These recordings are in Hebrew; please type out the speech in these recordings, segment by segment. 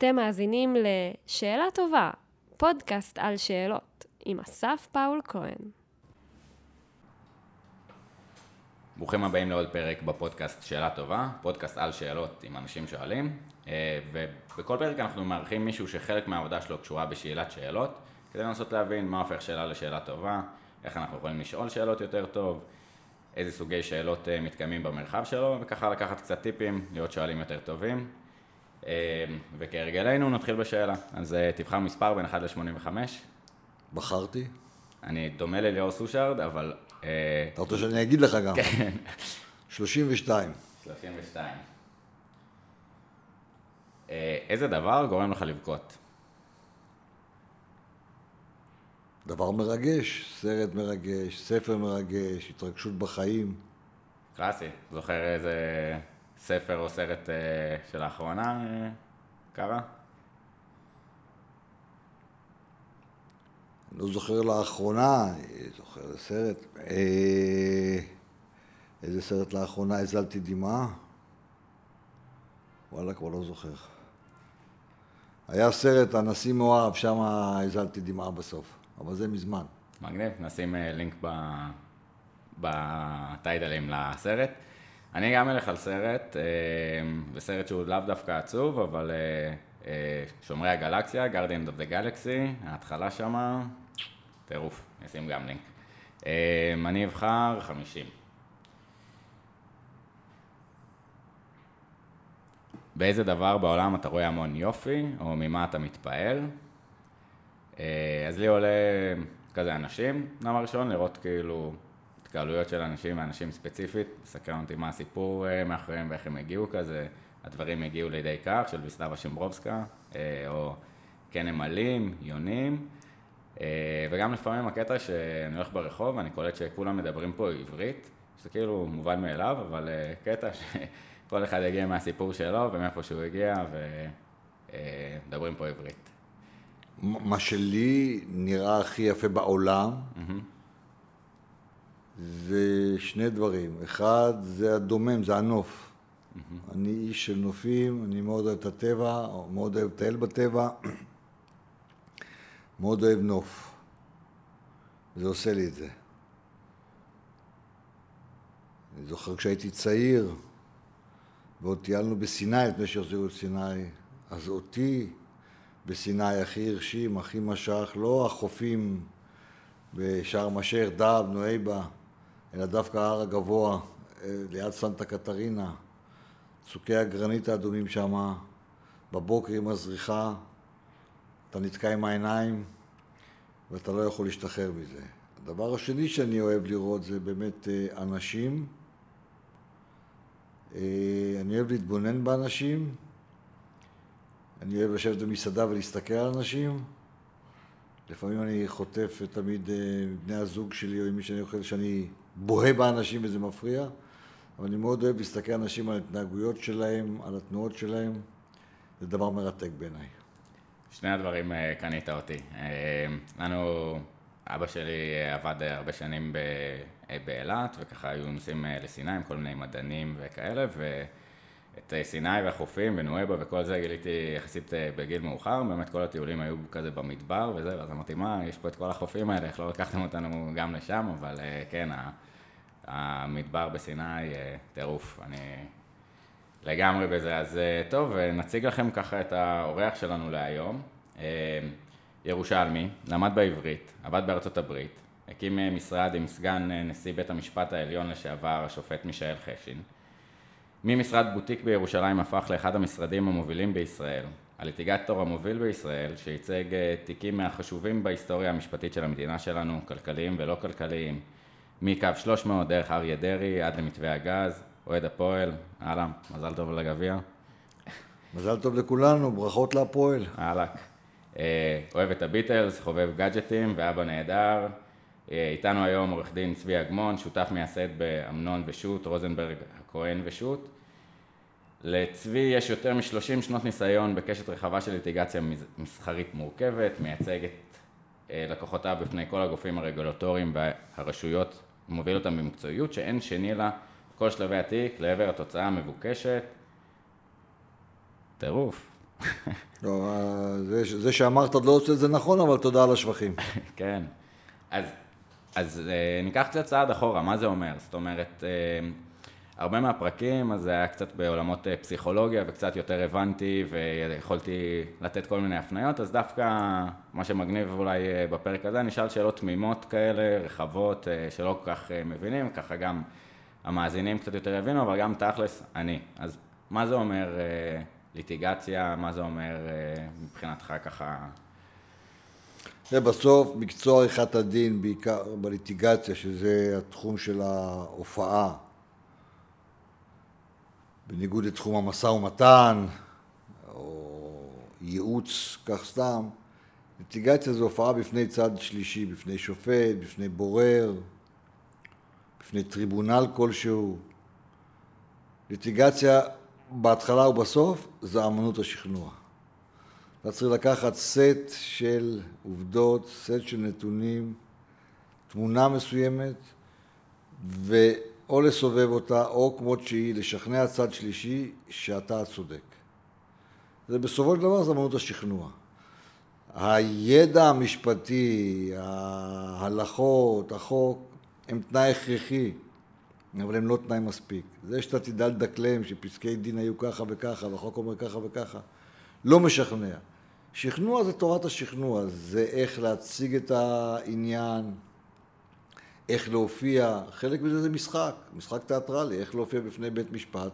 אתם מאזינים ל"שאלה טובה", פודקאסט על שאלות, עם אסף פאול כהן. ברוכים הבאים לעוד פרק בפודקאסט שאלה טובה, פודקאסט על שאלות עם אנשים שואלים, אה, ובכל פרק אנחנו מארחים מישהו שחלק מהעבודה שלו קשורה בשאלת שאלות, כדי לנסות להבין מה הופך שאלה לשאלה טובה, איך אנחנו יכולים לשאול שאלות יותר טוב, איזה סוגי שאלות אה, מתקיימים במרחב שלו, וככה לקחת קצת טיפים, להיות שואלים יותר טובים. אה, וכהרגלנו נתחיל בשאלה, אז תבחר מספר בין 1 ל-85. בחרתי. אני דומה לליאור סושארד, אבל... אתה רוצה שאני אגיד לך גם? כן. 32. 32. איזה דבר גורם לך לבכות? דבר מרגש, סרט מרגש, ספר מרגש, התרגשות בחיים. קלאסי. זוכר איזה ספר או סרט אה, שלאחרונה אה, קרה? לא זוכר לאחרונה, זוכר סרט. אה, איזה סרט לאחרונה הזלתי דמעה? וואלה, כבר לא זוכר. היה סרט, הנשיא מאוהב, שם הזלתי דמעה בסוף, אבל זה מזמן. מגניב, נשים אה, לינק ב... בטייטלים לסרט. אני גם אלך על סרט, אה, וסרט שהוא לאו דווקא עצוב, אבל אה, שומרי הגלקסיה, Guardian of the Galaxy, ההתחלה שמה, טירוף, נשים גם לינק. אני אבחר 50. באיזה דבר בעולם אתה רואה המון יופי, או ממה אתה מתפעל. אז לי עולה כזה אנשים, דבר ראשון, לראות כאילו התקהלויות של אנשים ואנשים ספציפית, מסקרן אותי מה הסיפור מאחוריהם ואיך הם הגיעו כזה, הדברים הגיעו לידי כך של ויסלבה שמברובסקה, או כן הם עלים, יונים, וגם לפעמים הקטע שאני הולך ברחוב ואני קולט שכולם מדברים פה עברית, שזה כאילו מובן מאליו, אבל קטע ש... כל אחד יגיע מהסיפור שלו ומאיפה שהוא הגיע ומדברים פה עברית. מה שלי נראה הכי יפה בעולם זה שני דברים. אחד, זה הדומם, זה הנוף. אני איש של נופים, אני מאוד אוהב את הטבע, מאוד אוהב לטייל בטבע, מאוד אוהב נוף. זה עושה לי את זה. אני זוכר כשהייתי צעיר, ועוד טיילנו בסיני לפני שהחזירו את סיני, אז אותי בסיני הכי הרשים, הכי משך, לא החופים בשארם א-שייח, דהב, נואיבה, אלא דווקא ההר הגבוה ליד סנטה קטרינה, צוקי הגרנית האדומים שם, בבוקר עם הזריחה, אתה נתקע עם העיניים ואתה לא יכול להשתחרר מזה. הדבר השני שאני אוהב לראות זה באמת אנשים אני אוהב להתבונן באנשים, אני אוהב לשבת במסעדה ולהסתכל על אנשים. לפעמים אני חוטף תמיד בני הזוג שלי או עם מי שאני אוכל שאני בוהה באנשים וזה מפריע, אבל אני מאוד אוהב להסתכל על אנשים, על ההתנהגויות שלהם, על התנועות שלהם. זה דבר מרתק בעיניי. שני הדברים קנית אותי. לנו, אבא שלי עבד הרבה שנים. באילת, וככה היו נוסעים לסיני עם כל מיני מדענים וכאלה, ואת סיני והחופים ונואבה וכל זה גיליתי יחסית בגיל מאוחר, באמת כל הטיולים היו כזה במדבר וזה, ואז אמרתי, מה, יש פה את כל החופים האלה, איך לא לקחתם אותנו גם לשם, אבל כן, המדבר בסיני, טירוף, אני לגמרי בזה. אז טוב, נציג לכם ככה את האורח שלנו להיום. ירושלמי, למד בעברית, עבד בארצות הברית, הקים משרד עם סגן נשיא בית המשפט העליון לשעבר, השופט מישאל חשין. ממשרד בוטיק בירושלים הפך לאחד המשרדים המובילים בישראל, הליטיגטור המוביל בישראל, שייצג תיקים מהחשובים בהיסטוריה המשפטית של המדינה שלנו, כלכליים ולא כלכליים, מקו 300 דרך אריה דרעי עד למתווה הגז, אוהד הפועל, אהלן, מזל טוב לגביע. מזל טוב לכולנו, ברכות להפועל. אהלק. אוהב את הביטלס, חובב גאדג'טים ואבא נהדר. איתנו היום עורך דין צבי אגמון, שותף מייסד באמנון ושות', רוזנברג, הכהן ושות'. לצבי יש יותר מ-30 שנות ניסיון בקשת רחבה של ליטיגציה מסחרית מורכבת, מייצג את לקוחותיו בפני כל הגופים הרגולטוריים והרשויות, מוביל אותם במקצועיות שאין שני לה כל שלבי התיק לעבר התוצאה המבוקשת. טירוף. לא, אה, זה, זה שאמרת לא עושה את זה נכון, אבל תודה על השבחים. כן. אז, אז אה, ניקח קצת צעד אחורה, מה זה אומר? זאת אומרת, אה, הרבה מהפרקים, אז זה היה קצת בעולמות אה, פסיכולוגיה וקצת יותר הבנתי ויכולתי לתת כל מיני הפניות, אז דווקא מה שמגניב אולי אה, בפרק הזה, אני אשאל שאלות תמימות כאלה, רחבות, אה, שלא כל כך מבינים, ככה גם המאזינים קצת יותר יבינו, אבל גם תכלס, אני. אז מה זה אומר ליטיגציה, מה זה אומר מבחינתך ככה? זה בסוף מקצוע עריכת הדין, בעיקר בליטיגציה, שזה התחום של ההופעה, בניגוד לתחום המשא ומתן, או ייעוץ, כך סתם, ליטיגציה זו הופעה בפני צד שלישי, בפני שופט, בפני בורר, בפני טריבונל כלשהו. ליטיגציה בהתחלה ובסוף זה אמנות השכנוע. אתה צריך לקחת סט של עובדות, סט של נתונים, תמונה מסוימת, ו... או לסובב אותה, או כמות שהיא, לשכנע צד שלישי שאתה הצודק. זה בסופו של דבר זה אמנות השכנוע. הידע המשפטי, ההלכות, החוק, הם תנאי הכרחי, אבל הם לא תנאי מספיק. זה שאתה תדע לדקלם שפסקי דין היו ככה וככה, והחוק אומר ככה וככה, לא משכנע. שכנוע זה תורת השכנוע, זה איך להציג את העניין, איך להופיע, חלק מזה זה משחק, משחק תיאטרלי, איך להופיע בפני בית משפט,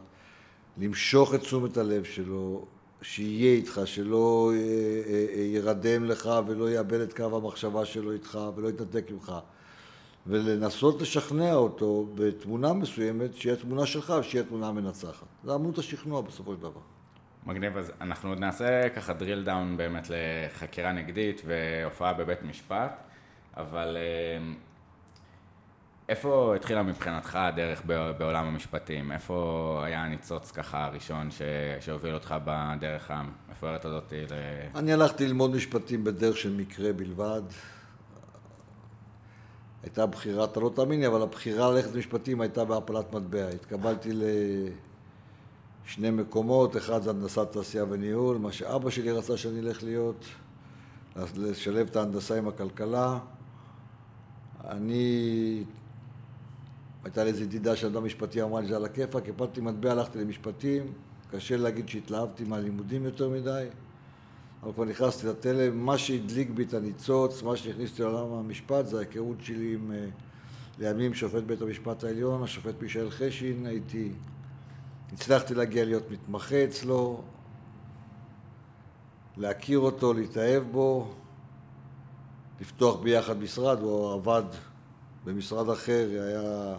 למשוך את תשומת הלב שלו, שיהיה איתך, שלא אה, אה, אה, ירדם לך ולא יאבד את קו המחשבה שלו איתך ולא יתנתק ממך. ולנסות לשכנע אותו בתמונה מסוימת, שיהיה תמונה שלך ושיהיה תמונה מנצחת. זה עמוד השכנוע בסופו של דבר. מגניב, אז אנחנו עוד נעשה ככה drill down באמת לחקירה נגדית והופעה בבית משפט, אבל איפה התחילה מבחינתך הדרך בעולם המשפטים? איפה היה הניצוץ ככה הראשון ש... שהוביל אותך בדרך המפוארת הזאת? ל... אני הלכתי ללמוד משפטים בדרך של מקרה בלבד. הייתה בחירה, אתה לא תאמין לי, אבל הבחירה ללכת למשפטים הייתה בהפלת מטבע. התקבלתי לשני מקומות, אחד זה הנדסת תעשייה וניהול, מה שאבא שלי רצה שאני אלך להיות, לשלב את ההנדסה עם הכלכלה. אני הייתה לי איזו ידידה של אדם משפטי, אמרה לי זה על הכיפאק, הפלתי מטבע, הלכתי למשפטים, קשה להגיד שהתלהבתי מהלימודים יותר מדי, אבל כבר נכנסתי לתלם, מה שהדליק בי את הניצוץ, מה שהכניס אותי לעולם המשפט, זה ההיכרות שלי עם, אה, לימים שופט בית המשפט העליון, השופט מישאל חשין, הייתי, הצלחתי להגיע להיות מתמחה אצלו, להכיר אותו, להתאהב בו, לפתוח ביחד משרד, הוא עבד במשרד אחר, היה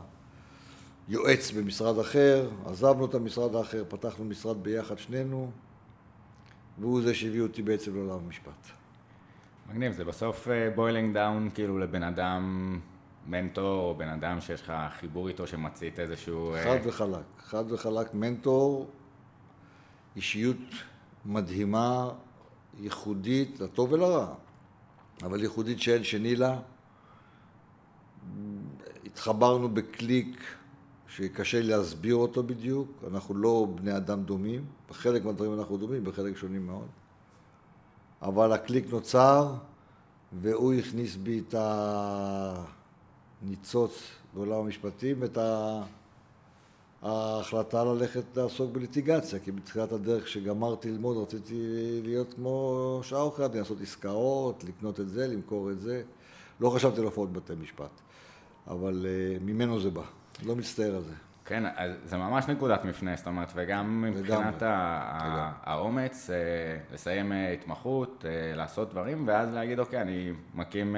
יועץ במשרד אחר, עזבנו את המשרד האחר, פתחנו משרד ביחד שנינו, והוא זה שהביא אותי בעצם לעולם המשפט. מגניב, זה בסוף boiling uh, down כאילו לבן אדם מנטור, או בן אדם שיש לך חיבור איתו שמצית איזשהו... Uh... חד וחלק, חד וחלק מנטור, אישיות מדהימה, ייחודית, לטוב ולרע, אבל ייחודית שאין שני לה. התחברנו בקליק שקשה להסביר אותו בדיוק, אנחנו לא בני אדם דומים, בחלק מהדברים אנחנו דומים, בחלק שונים מאוד, אבל הקליק נוצר והוא הכניס בי את הניצוץ בעולם המשפטים ואת ההחלטה ללכת לעסוק בליטיגציה, כי בתחילת הדרך שגמרתי ללמוד רציתי להיות כמו שאר עורכי הדין, לעשות עסקאות, לקנות את זה, למכור את זה, לא חשבתי להופעות בתי משפט, אבל uh, ממנו זה בא. לא מצטער על זה. כן, אז זה ממש נקודת מפנה, זאת אומרת, וגם מבחינת האומץ, אה, לסיים אה, התמחות, אה, לעשות דברים, ואז להגיד, אוקיי, אני מקים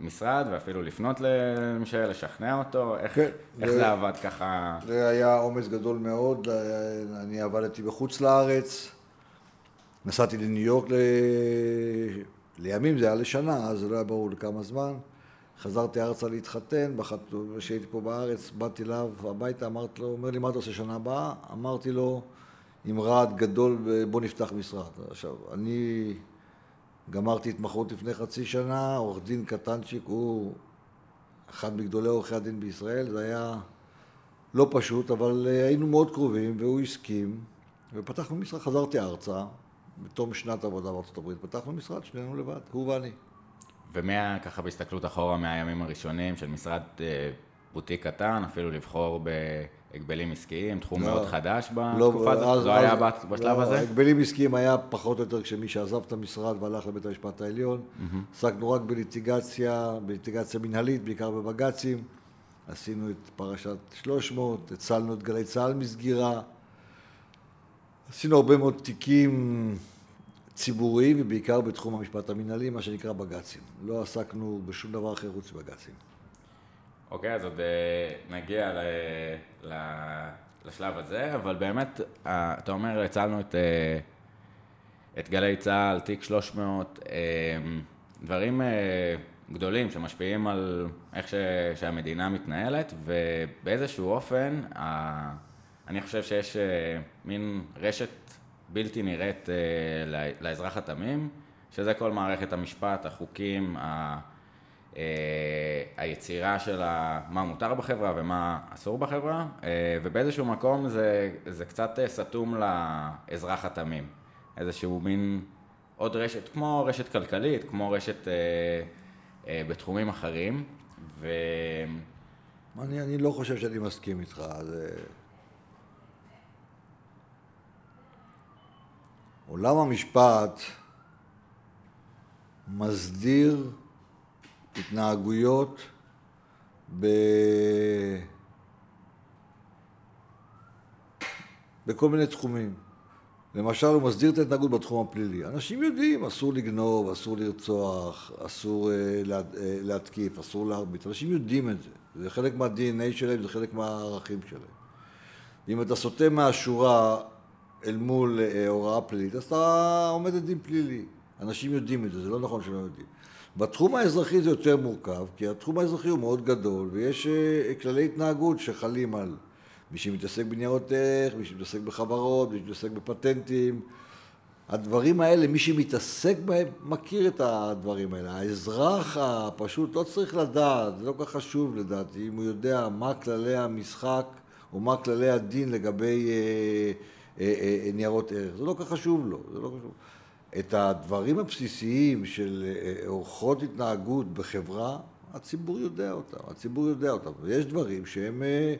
משרד, ואפילו לפנות למישהו, לשכנע אותו, איך, כן, איך זה, זה עבד ככה? זה היה אומץ גדול מאוד, אני עבדתי בחוץ לארץ, נסעתי לניו יורק ל... לימים, זה היה לשנה, אז לא היה ברור לכמה זמן. חזרתי ארצה להתחתן, כשהייתי פה בארץ, באתי אליו הביתה, אמרתי לו, אומר לי, מה אתה עושה שנה הבאה? אמרתי לו, עם רעד גדול, בוא נפתח משרד. עכשיו, אני גמרתי התמחות לפני חצי שנה, עורך דין קטנצ'יק, הוא אחד מגדולי עורכי הדין בישראל, זה היה לא פשוט, אבל היינו מאוד קרובים, והוא הסכים, ופתחנו משרד, חזרתי ארצה, בתום שנת עבודה בארצות הברית, פתחנו משרד, שנינו לבד, הוא ואני. ומה, ככה בהסתכלות אחורה מהימים הראשונים של משרד אה, בוטיק קטן, אפילו לבחור בהגבלים עסקיים, תחום לא. מאוד חדש בתקופה לא, הזאת? אז- לא היה אז- בת- בשלב לא, הזה? הגבלים עסקיים היה פחות או יותר כשמי שעזב את המשרד והלך לבית המשפט העליון. עסקנו רק בליטיגציה, בליטיגציה מנהלית, בעיקר בבג"צים. עשינו את פרשת 300, הצלנו את גלי צה"ל מסגירה. עשינו הרבה מאוד תיקים ציבוריים, ובעיקר בתחום המשפט המנהלי, מה שנקרא בג"צים. לא עסקנו בשום דבר אחר חוץ מבג"צים. אוקיי, אז עוד אה, נגיע ל, ל, לשלב הזה, אבל באמת, אה, אתה אומר, הצלנו את, אה, את גלי צה"ל, תיק 300, אה, דברים גדולים שמשפיעים על איך ש, שהמדינה מתנהלת, ובאיזשהו אופן, אני חושב שיש מין רשת בלתי נראית אה, לאזרח התמים, שזה כל מערכת המשפט, החוקים, ה... אה, היצירה של ה- מה מותר בחברה ומה אסור בחברה, אה, ובאיזשהו מקום זה, זה קצת אה, סתום לאזרח התמים. איזשהו מין עוד רשת, כמו רשת כלכלית, כמו רשת אה, אה, בתחומים אחרים, ו... אני, אני לא חושב שאני מסכים איתך. זה... עולם המשפט מסדיר התנהגויות ב... בכל מיני תחומים. למשל, הוא מסדיר את ההתנהגות בתחום הפלילי. אנשים יודעים, אסור לגנוב, אסור לרצוח, אסור אה, לה, אה, להתקיף, אסור להרביץ. אנשים יודעים את זה. זה חלק מה-DNA שלהם, זה חלק מהערכים שלהם. אם אתה סוטה מהשורה אל מול אה, הוראה פלילית, אז אתה עומד לדין פלילי. אנשים יודעים את זה, זה לא נכון שלא יודעים. בתחום האזרחי זה יותר מורכב, כי התחום האזרחי הוא מאוד גדול, ויש אה, כללי התנהגות שחלים על מי שמתעסק בניירות ערך, מי שמתעסק בחברות, מי שמתעסק בפטנטים. הדברים האלה, מי שמתעסק בהם, מכיר את הדברים האלה. האזרח הפשוט לא צריך לדעת, זה לא כל כך חשוב לדעתי, אם הוא יודע מה כללי המשחק או מה כללי הדין לגבי אה, ניירות ערך. זה לא כל כך חשוב לו, זה לא חשוב. את הדברים הבסיסיים של אה, אורחות התנהגות בחברה, הציבור יודע אותם, הציבור יודע אותם. ויש דברים שהם... אה,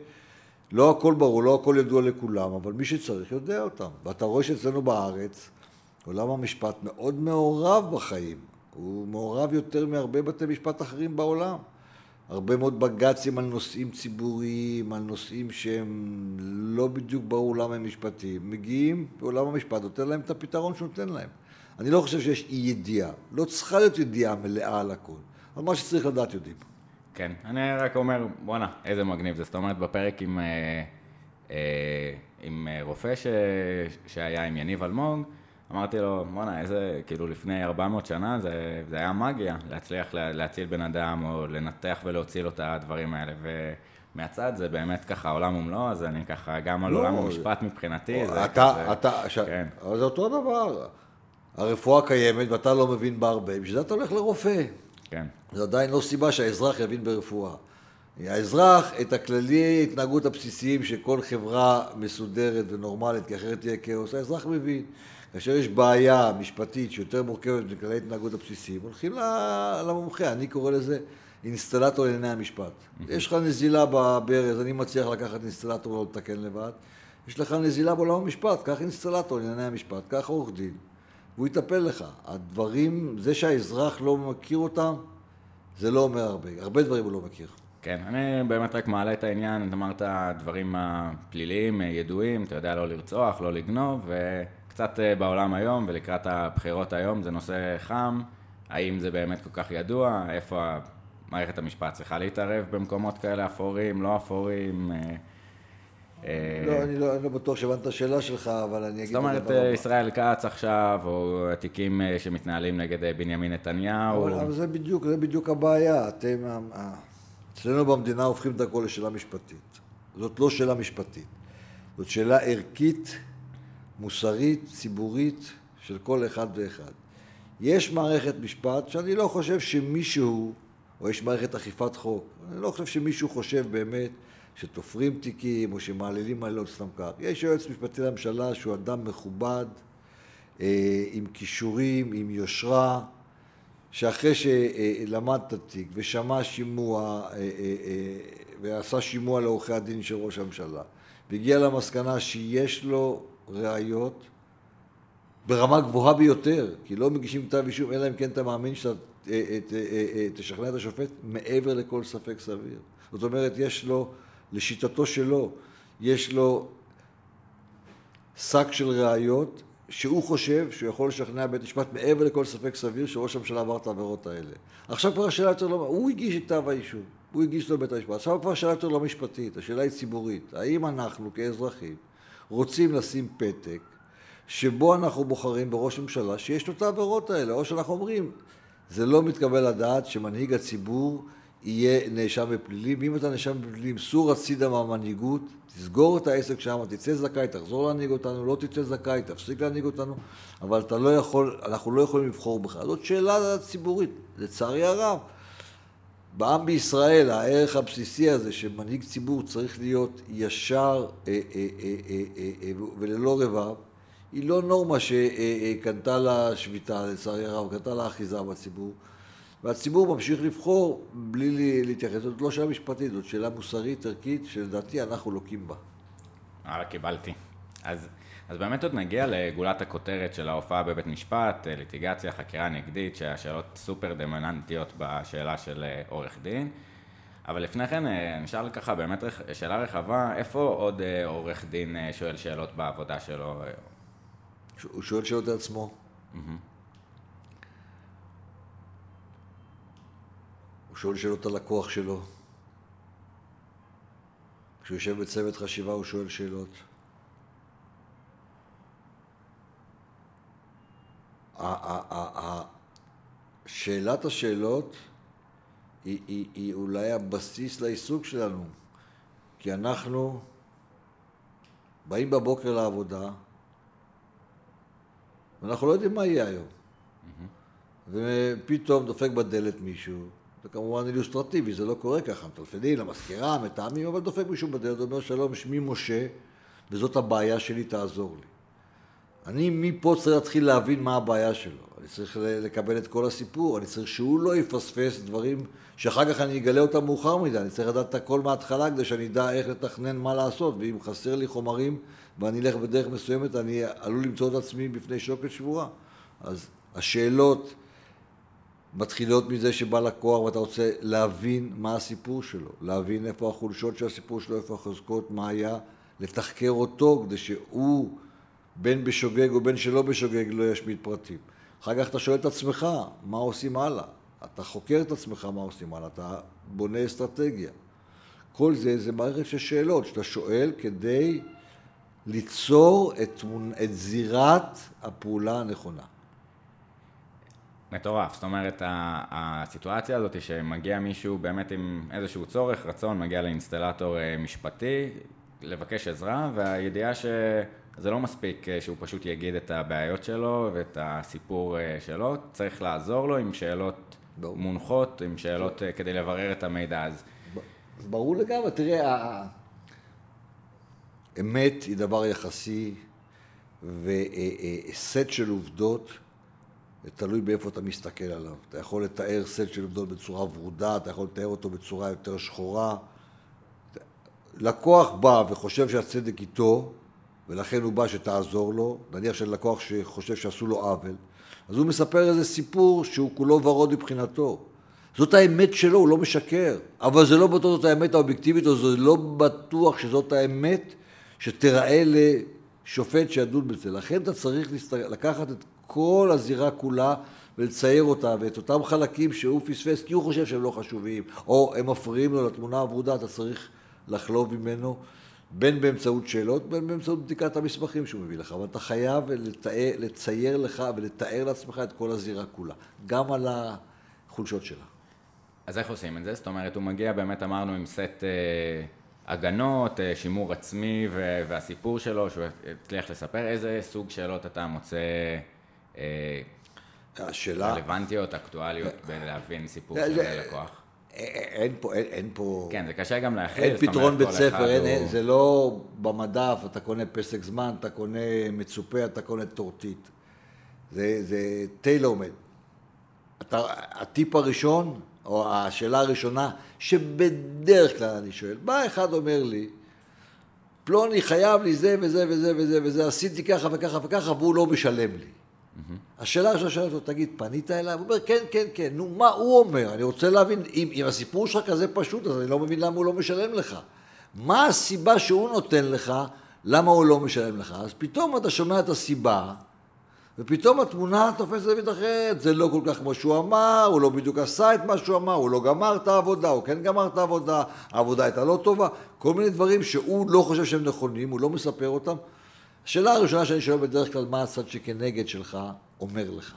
לא הכל ברור, לא הכל ידוע לכולם, אבל מי שצריך יודע אותם. ואתה רואה שאצלנו בארץ, עולם המשפט מאוד מעורב בחיים. הוא מעורב יותר מהרבה בתי משפט אחרים בעולם. הרבה מאוד בג"צים על נושאים ציבוריים, על נושאים שהם לא בדיוק ברור למה הם משפטיים. מגיעים, ועולם המשפט נותן להם את הפתרון שהוא נותן להם. אני לא חושב שיש אי ידיעה. לא צריכה להיות ידיעה מלאה על הכל. אבל מה שצריך לדעת יודעים. כן, אני רק אומר, בואנה, איזה מגניב זה. זאת אומרת, בפרק עם, אה, אה, עם רופא ש, שהיה עם יניב אלמוג, אמרתי לו, בואנה, איזה, כאילו לפני 400 שנה זה, זה היה מגיה, להצליח לה, להציל בן אדם או לנתח ולהוציא לו את הדברים האלה. ומהצד זה באמת ככה עולם ומלואו, אז אני ככה, גם על לא, עולם זה- המשפט מבחינתי, זה אתה, כזה... אתה, ש... כן. אבל זה אותו דבר. הרפואה קיימת ואתה לא מבין בה הרבה, בשביל זה אתה הולך לרופא. כן, זה עדיין לא סיבה שהאזרח יבין ברפואה. האזרח, את הכללי ההתנהגות הבסיסיים שכל חברה מסודרת ונורמלית, כי אחרת תהיה כאוס, האזרח מבין. כאשר יש בעיה משפטית שיותר מורכבת מכללי ההתנהגות הבסיסיים, הולכים למומחה, אני קורא לזה אינסטלטור לענייני המשפט. יש לך נזילה בברז, אני לך לקחת אינסטלטור ולא לתקן לבד. יש לך נזילה בעולם המשפט, קח אינסטלטור לענייני המשפט, קח עורך דין, והוא יטפל לך. הדברים, זה שהאזרח לא מכיר אותם, זה לא אומר הרבה. הרבה דברים הוא לא מכיר. כן, אני באמת רק מעלה את העניין, את אמרת דברים הפליליים, ידועים, אתה יודע, לא לרצוח, לא לגנוב, וקצת אה, בעולם היום ולקראת הבחירות היום זה נושא חם, האם זה באמת כל כך ידוע, איפה מערכת המשפט צריכה להתערב במקומות כאלה אפורים, לא אפורים, אה, אה, לא, אני לא, אני לא בטוח שהבנת את השאלה שלך, אבל אני אגיד זאת אומרת. ישראל כץ עכשיו, או התיקים שמתנהלים נגד בנימין נתניהו, אבל, זה בדיוק, זה בדיוק הבעיה. אתם, אצלנו במדינה הופכים את הכל לשאלה משפטית. זאת לא שאלה משפטית. זאת שאלה ערכית, מוסרית, ציבורית, של כל אחד ואחד. יש מערכת משפט שאני לא חושב שמישהו, או יש מערכת אכיפת חוק, אני לא חושב שמישהו חושב באמת שתופרים תיקים או שמעללים מעלילות סתם כך. יש יועץ משפטי לממשלה שהוא אדם מכובד, אה, עם כישורים, עם יושרה, שאחרי שלמד את התיק ושמע שימוע ועשה שימוע לעורכי הדין של ראש הממשלה והגיע למסקנה שיש לו ראיות ברמה גבוהה ביותר, כי לא מגישים כתב אישום, אלא אם כן אתה מאמין שאתה תשכנע את השופט מעבר לכל ספק סביר. זאת אומרת, יש לו, לשיטתו שלו, יש לו שק של ראיות שהוא חושב שהוא יכול לשכנע בית משפט מעבר לכל ספק סביר שראש הממשלה עבר את העבירות האלה. עכשיו כבר השאלה יותר לא... הוא הגיש את כתב האישום, הוא הגיש לו בית המשפט. עכשיו כבר השאלה יותר לא משפטית, השאלה היא ציבורית. האם אנחנו כאזרחים רוצים לשים פתק שבו אנחנו בוחרים בראש ממשלה שיש לו את העבירות האלה, או שאנחנו אומרים, זה לא מתקבל לדעת שמנהיג הציבור יהיה נאשם בפלילים, ואם אתה נאשם בפלילים, סור הצידה מהמנהיגות, תסגור את העסק שם, תצא זכאי, תחזור להנהיג אותנו, לא תצא זכאי, תפסיק להנהיג אותנו, אבל אתה לא יכול, אנחנו לא יכולים לבחור בך. זאת שאלה ציבורית, לצערי הרב. בעם בישראל, הערך הבסיסי הזה שמנהיג ציבור צריך להיות ישר אה, אה, אה, וללא רבב, היא לא נורמה שקנתה לה שביתה, לצערי הרב, קנתה לה אחיזה בציבור. והציבור ממשיך לבחור בלי להתייחס. זאת לא שאלה משפטית, זאת שאלה מוסרית, ערכית, שלדעתי אנחנו לוקים בה. אה, קיבלתי. אז, אז באמת עוד נגיע לגולת הכותרת של ההופעה בבית משפט, ליטיגציה, חקירה נגדית, שהשאלות סופר דמננטיות בשאלה של אה, עורך דין. אבל לפני כן אה, נשאל ככה באמת שאלה רחבה, איפה עוד אה, עורך דין שואל שאלות בעבודה שלו? הוא שואל שאלות את עצמו. Mm-hmm. הוא שואל שאלות על הכוח שלו. כשהוא יושב בצוות חשיבה הוא שואל שאלות. שאלת השאלות היא, היא, היא אולי הבסיס לעיסוק שלנו, כי אנחנו באים בבוקר לעבודה ואנחנו לא יודעים מה יהיה היום. Mm-hmm. ופתאום דופק בדלת מישהו, זה כמובן אילוסטרטיבי, זה לא קורה ככה, מטלפנים למזכירה, מתאמים, אבל דופק מישהו בדלת, אומר שלום, שמי משה, וזאת הבעיה שלי, תעזור לי. אני מפה צריך להתחיל להבין מה הבעיה שלו. אני צריך לקבל את כל הסיפור, אני צריך שהוא לא יפספס דברים שאחר כך אני אגלה אותם מאוחר מדי, אני צריך לדעת את הכל מההתחלה כדי שאני אדע איך לתכנן מה לעשות, ואם חסר לי חומרים ואני אלך בדרך מסוימת, אני עלול למצוא את עצמי בפני שוקת שבורה. אז השאלות מתחילות מזה שבא לקוח ואתה רוצה להבין מה הסיפור שלו, להבין איפה החולשות של הסיפור שלו, איפה החוזקות, מה היה, לתחקר אותו כדי שהוא, בין בשוגג או בין שלא בשוגג, לא ישמיד פרטים. אחר כך אתה שואל את עצמך, מה עושים הלאה? אתה חוקר את עצמך מה עושים הלאה, אתה בונה אסטרטגיה. כל זה זה מערכת של שאלות שאתה שואל כדי ליצור את, את זירת הפעולה הנכונה. מטורף, זאת אומרת, הסיטואציה הזאת שמגיע מישהו באמת עם איזשהו צורך, רצון, מגיע לאינסטלטור אה, משפטי, לבקש עזרה, והידיעה שזה לא מספיק אה, שהוא פשוט יגיד את הבעיות שלו ואת הסיפור אה, שלו, צריך לעזור לו עם שאלות ברור. מונחות, עם שאלות כדי לברר את המידע. אז... ברור לגמרי, תראה, האמת היא דבר יחסי, וסט של עובדות זה תלוי באיפה אתה מסתכל עליו. אתה יכול לתאר סט של עובדות בצורה ורודה, אתה יכול לתאר אותו בצורה יותר שחורה. לקוח בא וחושב שהצדק איתו, ולכן הוא בא שתעזור לו, נניח של לקוח שחושב שעשו לו עוול, אז הוא מספר איזה סיפור שהוא כולו ורוד מבחינתו. זאת האמת שלו, הוא לא משקר, אבל זה לא בטוח זאת האמת האובייקטיבית, או זה לא בטוח שזאת האמת שתיראה לשופט שידון בזה. לכן אתה צריך לקחת את כל הזירה כולה ולצייר אותה, ואת אותם חלקים שהוא פספס כי הוא חושב שהם לא חשובים, או הם מפריעים לו לתמונה הוורודה, אתה צריך לחלוב ממנו, בין באמצעות שאלות, בין באמצעות בדיקת המסמכים שהוא מביא לך, אבל אתה חייב לתאר, לצייר לך ולתאר לעצמך את כל הזירה כולה, גם על החולשות שלה. אז איך עושים את זה? זאת אומרת, הוא מגיע, באמת אמרנו, עם סט אה, הגנות, אה, שימור עצמי והסיפור שלו, שהוא הצליח לספר, איזה סוג שאלות אתה מוצא אה, השאלה... רלוונטיות, אקטואליות, בלהבין סיפור של לקוח. אין פה, אין, אין פה... כן, זה קשה גם להכיל. אין פתרון בית ספר, אין, הוא... זה לא במדף, אתה קונה פסק זמן, אתה קונה מצופה, אתה קונה טורטית. זה, זה טיילומד. הטיפ הראשון, או השאלה הראשונה, שבדרך כלל אני שואל, בא אחד אומר לי, פלוני חייב לי זה וזה וזה וזה וזה, עשיתי ככה וככה וככה, והוא לא משלם לי. Mm-hmm. השאלה הראשונה שואלת אותו, תגיד, פנית אליו? הוא אומר, כן, כן, כן, נו, מה הוא אומר? אני רוצה להבין, אם, אם הסיפור שלך כזה פשוט, אז אני לא מבין למה הוא לא משלם לך. מה הסיבה שהוא נותן לך, למה הוא לא משלם לך? אז פתאום אתה שומע את הסיבה, ופתאום התמונה תופסת זווית אחרת, זה לא כל כך כמו שהוא אמר, הוא לא בדיוק עשה את מה שהוא אמר, הוא לא גמר את העבודה, הוא כן גמר את העבודה, העבודה הייתה לא טובה, כל מיני דברים שהוא לא חושב שהם נכונים, הוא לא מספר אותם. השאלה הראשונה שאני שואל בדרך כלל, מה הצד שכנגד שלך אומר לך?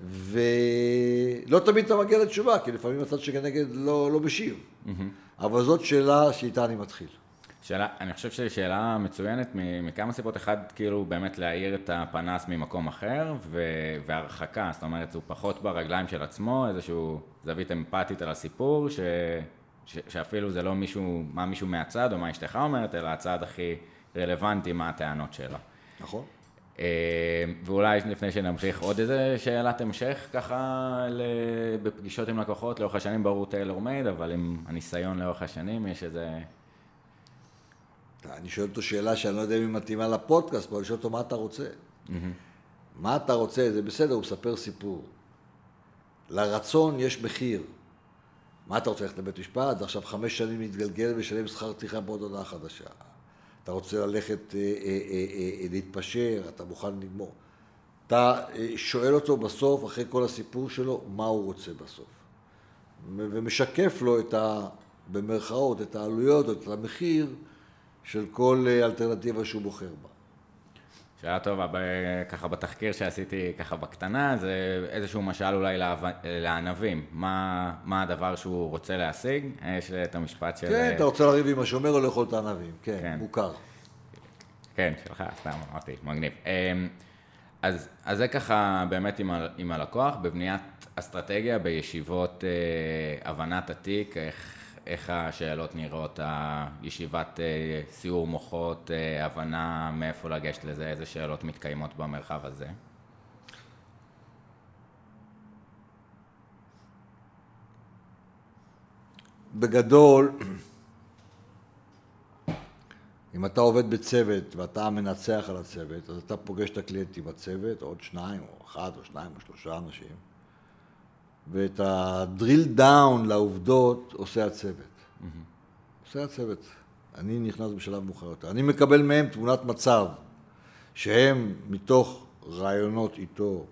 ולא תמיד אתה מגיע לתשובה, כי לפעמים הצד שכנגד לא, לא משיב. Mm-hmm. אבל זאת שאלה שאיתה אני מתחיל. שאלה, אני חושב שזו שאלה מצוינת מכמה סיבות. אחד, כאילו באמת להאיר את הפנס ממקום אחר, ו- והרחקה, זאת אומרת, הוא פחות ברגליים של עצמו, איזשהו זווית אמפתית על הסיפור, ש- ש- שאפילו זה לא מישהו, מה מישהו מהצד או מה אשתך אומרת, אלא הצד הכי רלוונטי, מה הטענות שלה. נכון. אה, ואולי לפני שנמשיך עוד איזה שאלת המשך ככה בפגישות עם לקוחות לאורך השנים ברור טיילור מייד אבל עם הניסיון לאורך השנים יש איזה אני שואל אותו שאלה שאני לא יודע אם היא מתאימה לפודקאסט, אבל אני שואל אותו מה אתה רוצה. Mm-hmm. מה אתה רוצה, זה בסדר, הוא מספר סיפור. לרצון יש מחיר. מה אתה רוצה ללכת לבית משפט? זה עכשיו חמש שנים להתגלגל ולשלם שכר טרחה בעוד הודעה חדשה. אתה רוצה ללכת אה, אה, אה, אה, להתפשר, אתה מוכן לגמור. אתה אה, שואל אותו בסוף, אחרי כל הסיפור שלו, מה הוא רוצה בסוף. ומשקף לו את ה... במרכאות, את העלויות, את המחיר של כל אה, אלטרנטיבה שהוא בוחר בה. שאלה טובה, ככה בתחקיר שעשיתי ככה בקטנה, זה איזשהו משל אולי לענבים. מה, מה הדבר שהוא רוצה להשיג? יש את המשפט של... כן, אתה רוצה לריב עם השומר או לאכול את הענבים, כן, כן. מוכר. כן, שלך, סתם אמרתי, מגניב. אמ, אז, אז זה ככה באמת עם, ה, עם הלקוח, בבניית אסטרטגיה, בישיבות אה, הבנת התיק, איך... איך השאלות נראות, הישיבת אה, סיור מוחות, אה, הבנה מאיפה לגשת לזה, איזה שאלות מתקיימות במרחב הזה? בגדול, אם אתה עובד בצוות ואתה המנצח על הצוות, אז אתה פוגש את הקליינטים בצוות, עוד שניים, או אחד, או שניים, או שלושה אנשים, ואת ה drill down לעובדות עושה הצוות. Mm-hmm. עושה הצוות. אני נכנס בשלב מאוחר יותר. אני מקבל מהם תמונת מצב שהם מתוך ראיונות איתו,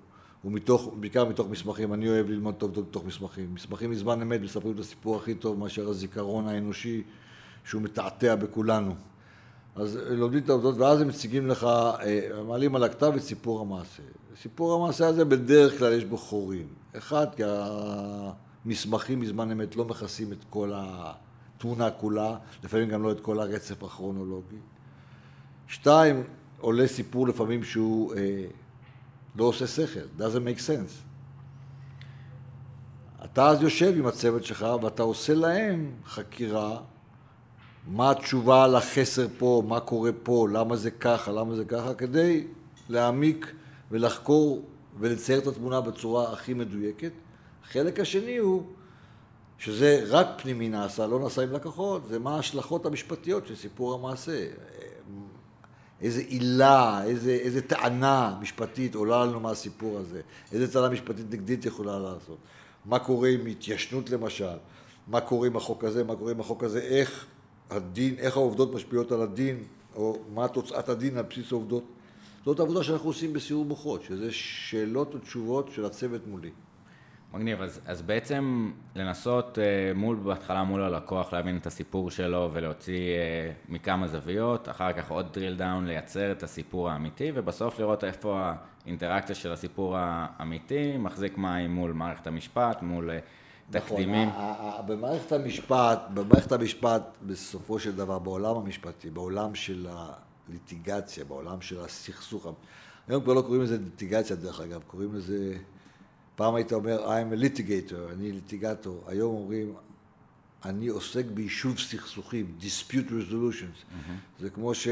ומתוך, בעיקר מתוך מסמכים, אני אוהב ללמוד טוב טוב מתוך מסמכים. מסמכים מזמן אמת מספרים את הסיפור הכי טוב מאשר הזיכרון האנושי שהוא מתעתע בכולנו. אז לומדים את העובדות ואז הם מציגים לך, אה, מעלים על הכתב את סיפור המעשה. סיפור המעשה הזה בדרך כלל יש בו חורים. אחד, כי המסמכים מזמן אמת לא מכסים את כל התמונה כולה, לפעמים גם לא את כל הרצף הכרונולוגי. שתיים, עולה סיפור לפעמים שהוא אה, לא עושה שכל, doesn't make sense. אתה אז יושב עם הצוות שלך ואתה עושה להם חקירה, מה התשובה על החסר פה, מה קורה פה, למה זה ככה, למה זה ככה, כדי להעמיק ולחקור ולצייר את התמונה בצורה הכי מדויקת. החלק השני הוא שזה רק פנימי נעשה, לא נעשה עם לקוחות, זה מה ההשלכות המשפטיות של סיפור המעשה. איזה עילה, איזה, איזה טענה משפטית עולה לנו מהסיפור הזה, איזה טענה משפטית נגדית יכולה לעשות, מה קורה עם התיישנות למשל, מה קורה עם החוק הזה, מה קורה עם החוק הזה, איך הדין, איך העובדות משפיעות על הדין, או מה תוצאת הדין על בסיס העובדות. זאת העבודה שאנחנו עושים בסיור מוחות, שזה שאלות ותשובות של הצוות מולי. מגניב, אז, אז בעצם לנסות אה, מול, בהתחלה מול הלקוח להבין את הסיפור שלו ולהוציא אה, מכמה זוויות, אחר כך עוד drill down לייצר את הסיפור האמיתי ובסוף לראות איפה האינטראקציה של הסיפור האמיתי מחזיק מים מול מערכת המשפט, מול אה, נכון, תקדימים. נכון, במערכת המשפט, במערכת המשפט בסופו של דבר, בעולם המשפטי, בעולם של הליטיגציה, בעולם של הסכסוך, היום כבר לא קוראים לזה ליטיגציה דרך אגב, קוראים לזה... פעם היית אומר, I'm a litigator, אני ליטיגטור. היום אומרים, אני עוסק ביישוב סכסוכים, dispute resolutions. Mm-hmm. זה כמו ש...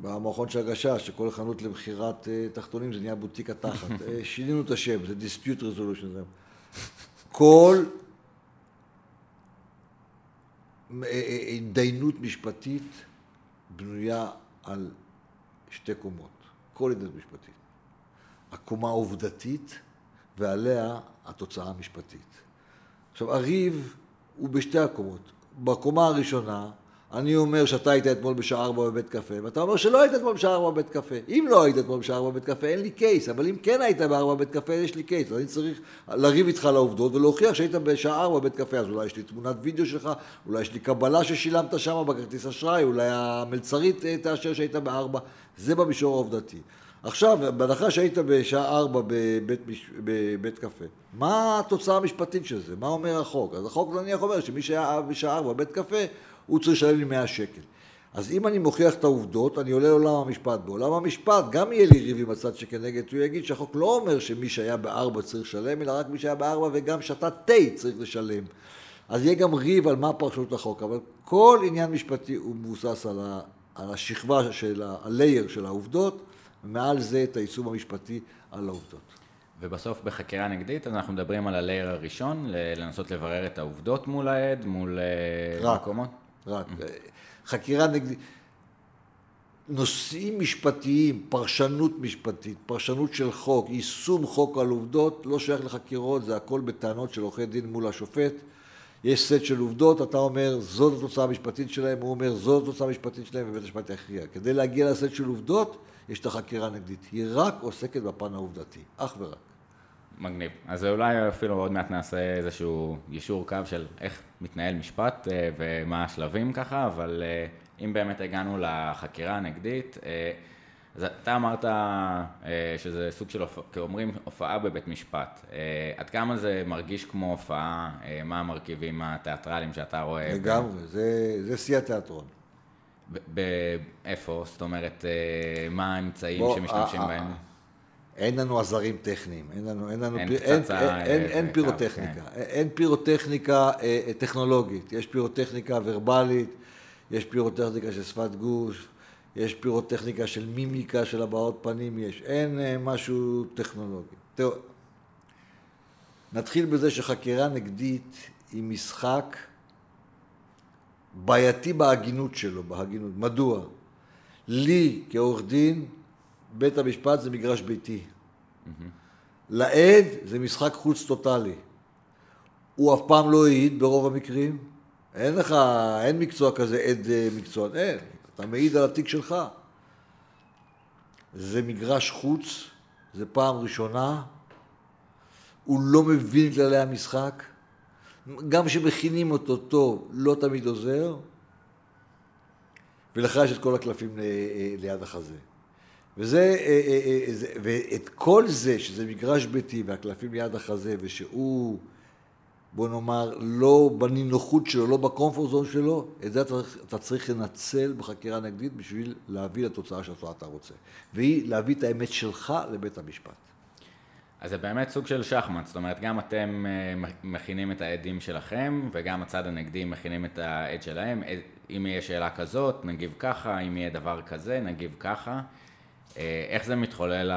במכון של הגשש, שכל חנות למכירת אה, תחתונים זה נהיה בוטיק התחת. אה, שינינו את השם, זה dispute resolution. כל התדיינות משפטית בנויה על שתי קומות. כל התדיינות משפטית. הקומה העובדתית ועליה התוצאה המשפטית. עכשיו, הריב הוא בשתי הקומות. בקומה הראשונה, אני אומר שאתה היית אתמול בשעה ארבע בבית קפה, ואתה אומר שלא היית אתמול בשעה ארבע בבית קפה. אם לא היית אתמול בשעה ארבע בבית קפה, אין לי קייס, אבל אם כן היית בארבע בבית קפה, יש לי קייס. אני צריך לריב איתך על העובדות ולהוכיח שהיית בשעה ארבע בבית קפה, אז אולי יש לי תמונת וידאו שלך, אולי יש לי קבלה ששילמת שם בכרטיס אשראי, אולי המלצרית אה, תאשר שהיית בארבע. זה במישור העובדתי. עכשיו, בהנחה שהיית בשעה ארבע בבית, בבית קפה, מה התוצאה המשפטית של זה? מה אומר החוק? אז החוק נניח אומר שמי שהיה בשעה ארבע בבית קפה, הוא צריך לשלם לי 100 שקל. אז אם אני מוכיח את העובדות, אני עולה לעולם המשפט. בעולם המשפט גם יהיה לי ריב עם הצד שכנגד, הוא יגיד שהחוק לא אומר שמי שהיה בארבע צריך לשלם, אלא רק מי שהיה בארבע וגם שתה תה צריך לשלם. אז יהיה גם ריב על מה פרשנות החוק, אבל כל עניין משפטי הוא מבוסס על, ה, על השכבה של ה- ה-layer של העובדות, ומעל זה את היישום המשפטי על העובדות. ובסוף בחקירה נגדית, אנחנו מדברים על הלייר הראשון, לנסות לברר את העובדות מול העד, מול אה, רק. מקומות. רק. חקירה נגדית. נושאים משפטיים, פרשנות משפטית, פרשנות של חוק, יישום חוק על עובדות, לא שייך לחקירות, זה הכל בטענות של עורכי דין מול השופט. יש סט של עובדות, אתה אומר, זאת התוצאה המשפטית שלהם, הוא אומר, זאת התוצאה המשפטית שלהם, ובית המשפט יכריע. כדי להגיע לסט של עובדות, יש את החקירה הנגדית. היא רק עוסקת בפן העובדתי, אך ורק. מגניב. אז אולי אפילו עוד מעט נעשה איזשהו יישור קו של איך מתנהל משפט אה, ומה השלבים ככה, אבל אה, אם באמת הגענו לחקירה הנגדית, אה, אז אתה אמרת שזה סוג של, כאומרים, הופעה בבית משפט. עד כמה זה מרגיש כמו הופעה? מה המרכיבים התיאטרליים שאתה רואה? לגמרי, זה, זה שיא התיאטרון. ב- ב- איפה? זאת אומרת, מה האמצעים בוא, שמשתמשים בהם? אה, אין לנו עזרים טכניים, אין לנו, אין לנו, אין פיר- אין, פצצה, אין, אין, אה, אין פירוטכניקה, כן. אין פירוטכניקה אה, אה, טכנולוגית, יש פירוטכניקה ורבלית, יש פירוטכניקה של שפת גוש, יש פירוטכניקה של מימיקה, של הבעות פנים, יש, אין אה, משהו טכנולוגי. תראו, נתחיל בזה שחקירה נגדית היא משחק בעייתי בהגינות שלו, בהגינות. מדוע? לי, כעורך דין, בית המשפט זה מגרש ביתי. לעד זה משחק חוץ טוטאלי. הוא אף פעם לא העיד ברוב המקרים. אין לך, אין מקצוע כזה עד אה, מקצוע, אין. אתה מעיד על התיק שלך. זה מגרש חוץ, זה פעם ראשונה. הוא לא מבין כללי המשחק. גם כשמכינים אותו טוב, לא תמיד עוזר. ולך יש את כל הקלפים אה, ליד החזה. וזה, אה, אה, אה, ואת כל זה, שזה מגרש ביתי והקלפים ליד החזה, ושהוא, בוא נאמר, לא בנינוחות שלו, לא בקומפורט זון שלו, את זה אתה צריך, לנצל בחקירה נגדית בשביל להביא לתוצאה שאותה אתה רוצה. והיא להביא את האמת שלך לבית המשפט. אז זה באמת סוג של שחמט, זאת אומרת, גם אתם מכינים את העדים שלכם, וגם הצד הנגדי מכינים את העד שלהם. אם יהיה שאלה כזאת, נגיב ככה, אם יהיה דבר כזה, נגיב ככה. אה, איך זה מתחולל